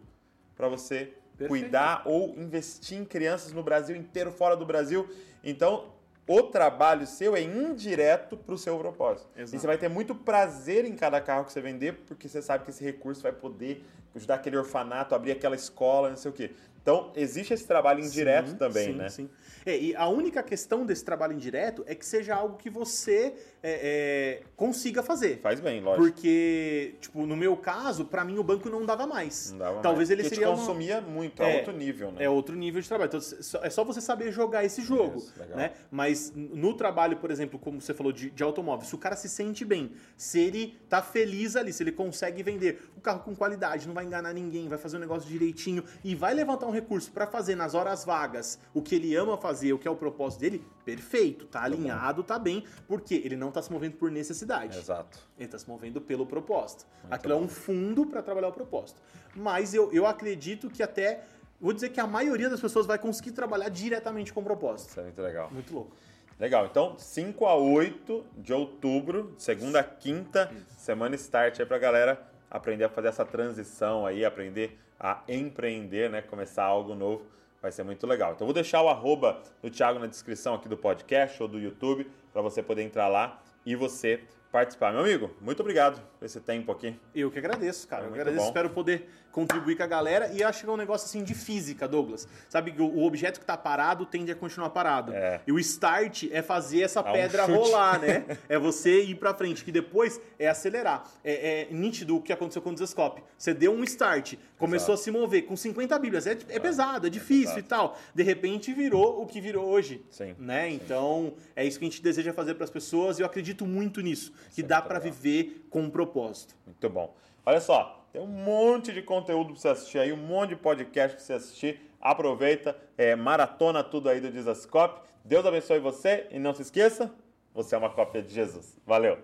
para você Perfeito. cuidar ou investir em crianças no Brasil inteiro, fora do Brasil. Então, o trabalho seu é indireto para o seu propósito. Exato. E você vai ter muito prazer em cada carro que você vender, porque você sabe que esse recurso vai poder ajudar aquele orfanato, abrir aquela escola, não sei o quê. Então, existe esse trabalho indireto Sim, também, sim, né? Sim. É, e a única questão desse trabalho indireto é que seja algo que você é, é, consiga fazer. Faz bem, lógico. Porque, tipo, no meu caso, pra mim o banco não dava mais. Não dava Talvez mais. ele Porque seria te uma- consumia muito, É, é outro nível, né? É outro nível de trabalho. Então, é só você saber jogar esse jogo. Isso, né? Mas no trabalho, por exemplo, como você falou de, de automóvel, se o cara se sente bem, se ele tá feliz ali, se ele consegue vender o carro com qualidade, não vai enganar ninguém, vai fazer o negócio direitinho e vai levantar um recurso pra fazer nas horas vagas o que ele ama fazer, o que é o propósito dele, perfeito, tá alinhado, tá bem, porque ele não tá se movendo por necessidade. Exato. Ele está se movendo pelo propósito. Muito Aquilo é bom. um fundo para trabalhar o propósito. Mas eu, eu acredito que até. Vou dizer que a maioria das pessoas vai conseguir trabalhar diretamente com o propósito. Isso é muito legal. Muito louco. Legal, então 5 a 8 de outubro, segunda a quinta, semana start aí pra galera aprender a fazer essa transição aí, aprender a empreender, né? Começar algo novo, vai ser muito legal. Então vou deixar o arroba do Thiago na descrição aqui do podcast ou do YouTube para você poder entrar lá e você participar. Meu amigo, muito obrigado por esse tempo aqui. Eu que agradeço, cara. É eu agradeço. bom. Espero poder contribuir com a galera. E acho que é um negócio assim de física, Douglas. Sabe que o objeto que tá parado tende a continuar parado. É. E o start é fazer essa Dá um pedra chute. rolar, né? é você ir pra frente, que depois é acelerar. É, é nítido o que aconteceu com o Desascope. Você deu um start, começou a se mover com 50 bíblias. É, é pesado, é difícil pesado. e tal. De repente virou o que virou hoje. Sim, Né? sim. Então, é isso que a gente deseja fazer para as pessoas e eu acredito muito nisso. Que é dá para viver com um propósito. Muito bom. Olha só, tem um monte de conteúdo pra você assistir aí, um monte de podcast pra você assistir. Aproveita, é, maratona tudo aí do Dizascope. Deus abençoe você e não se esqueça, você é uma cópia de Jesus. Valeu!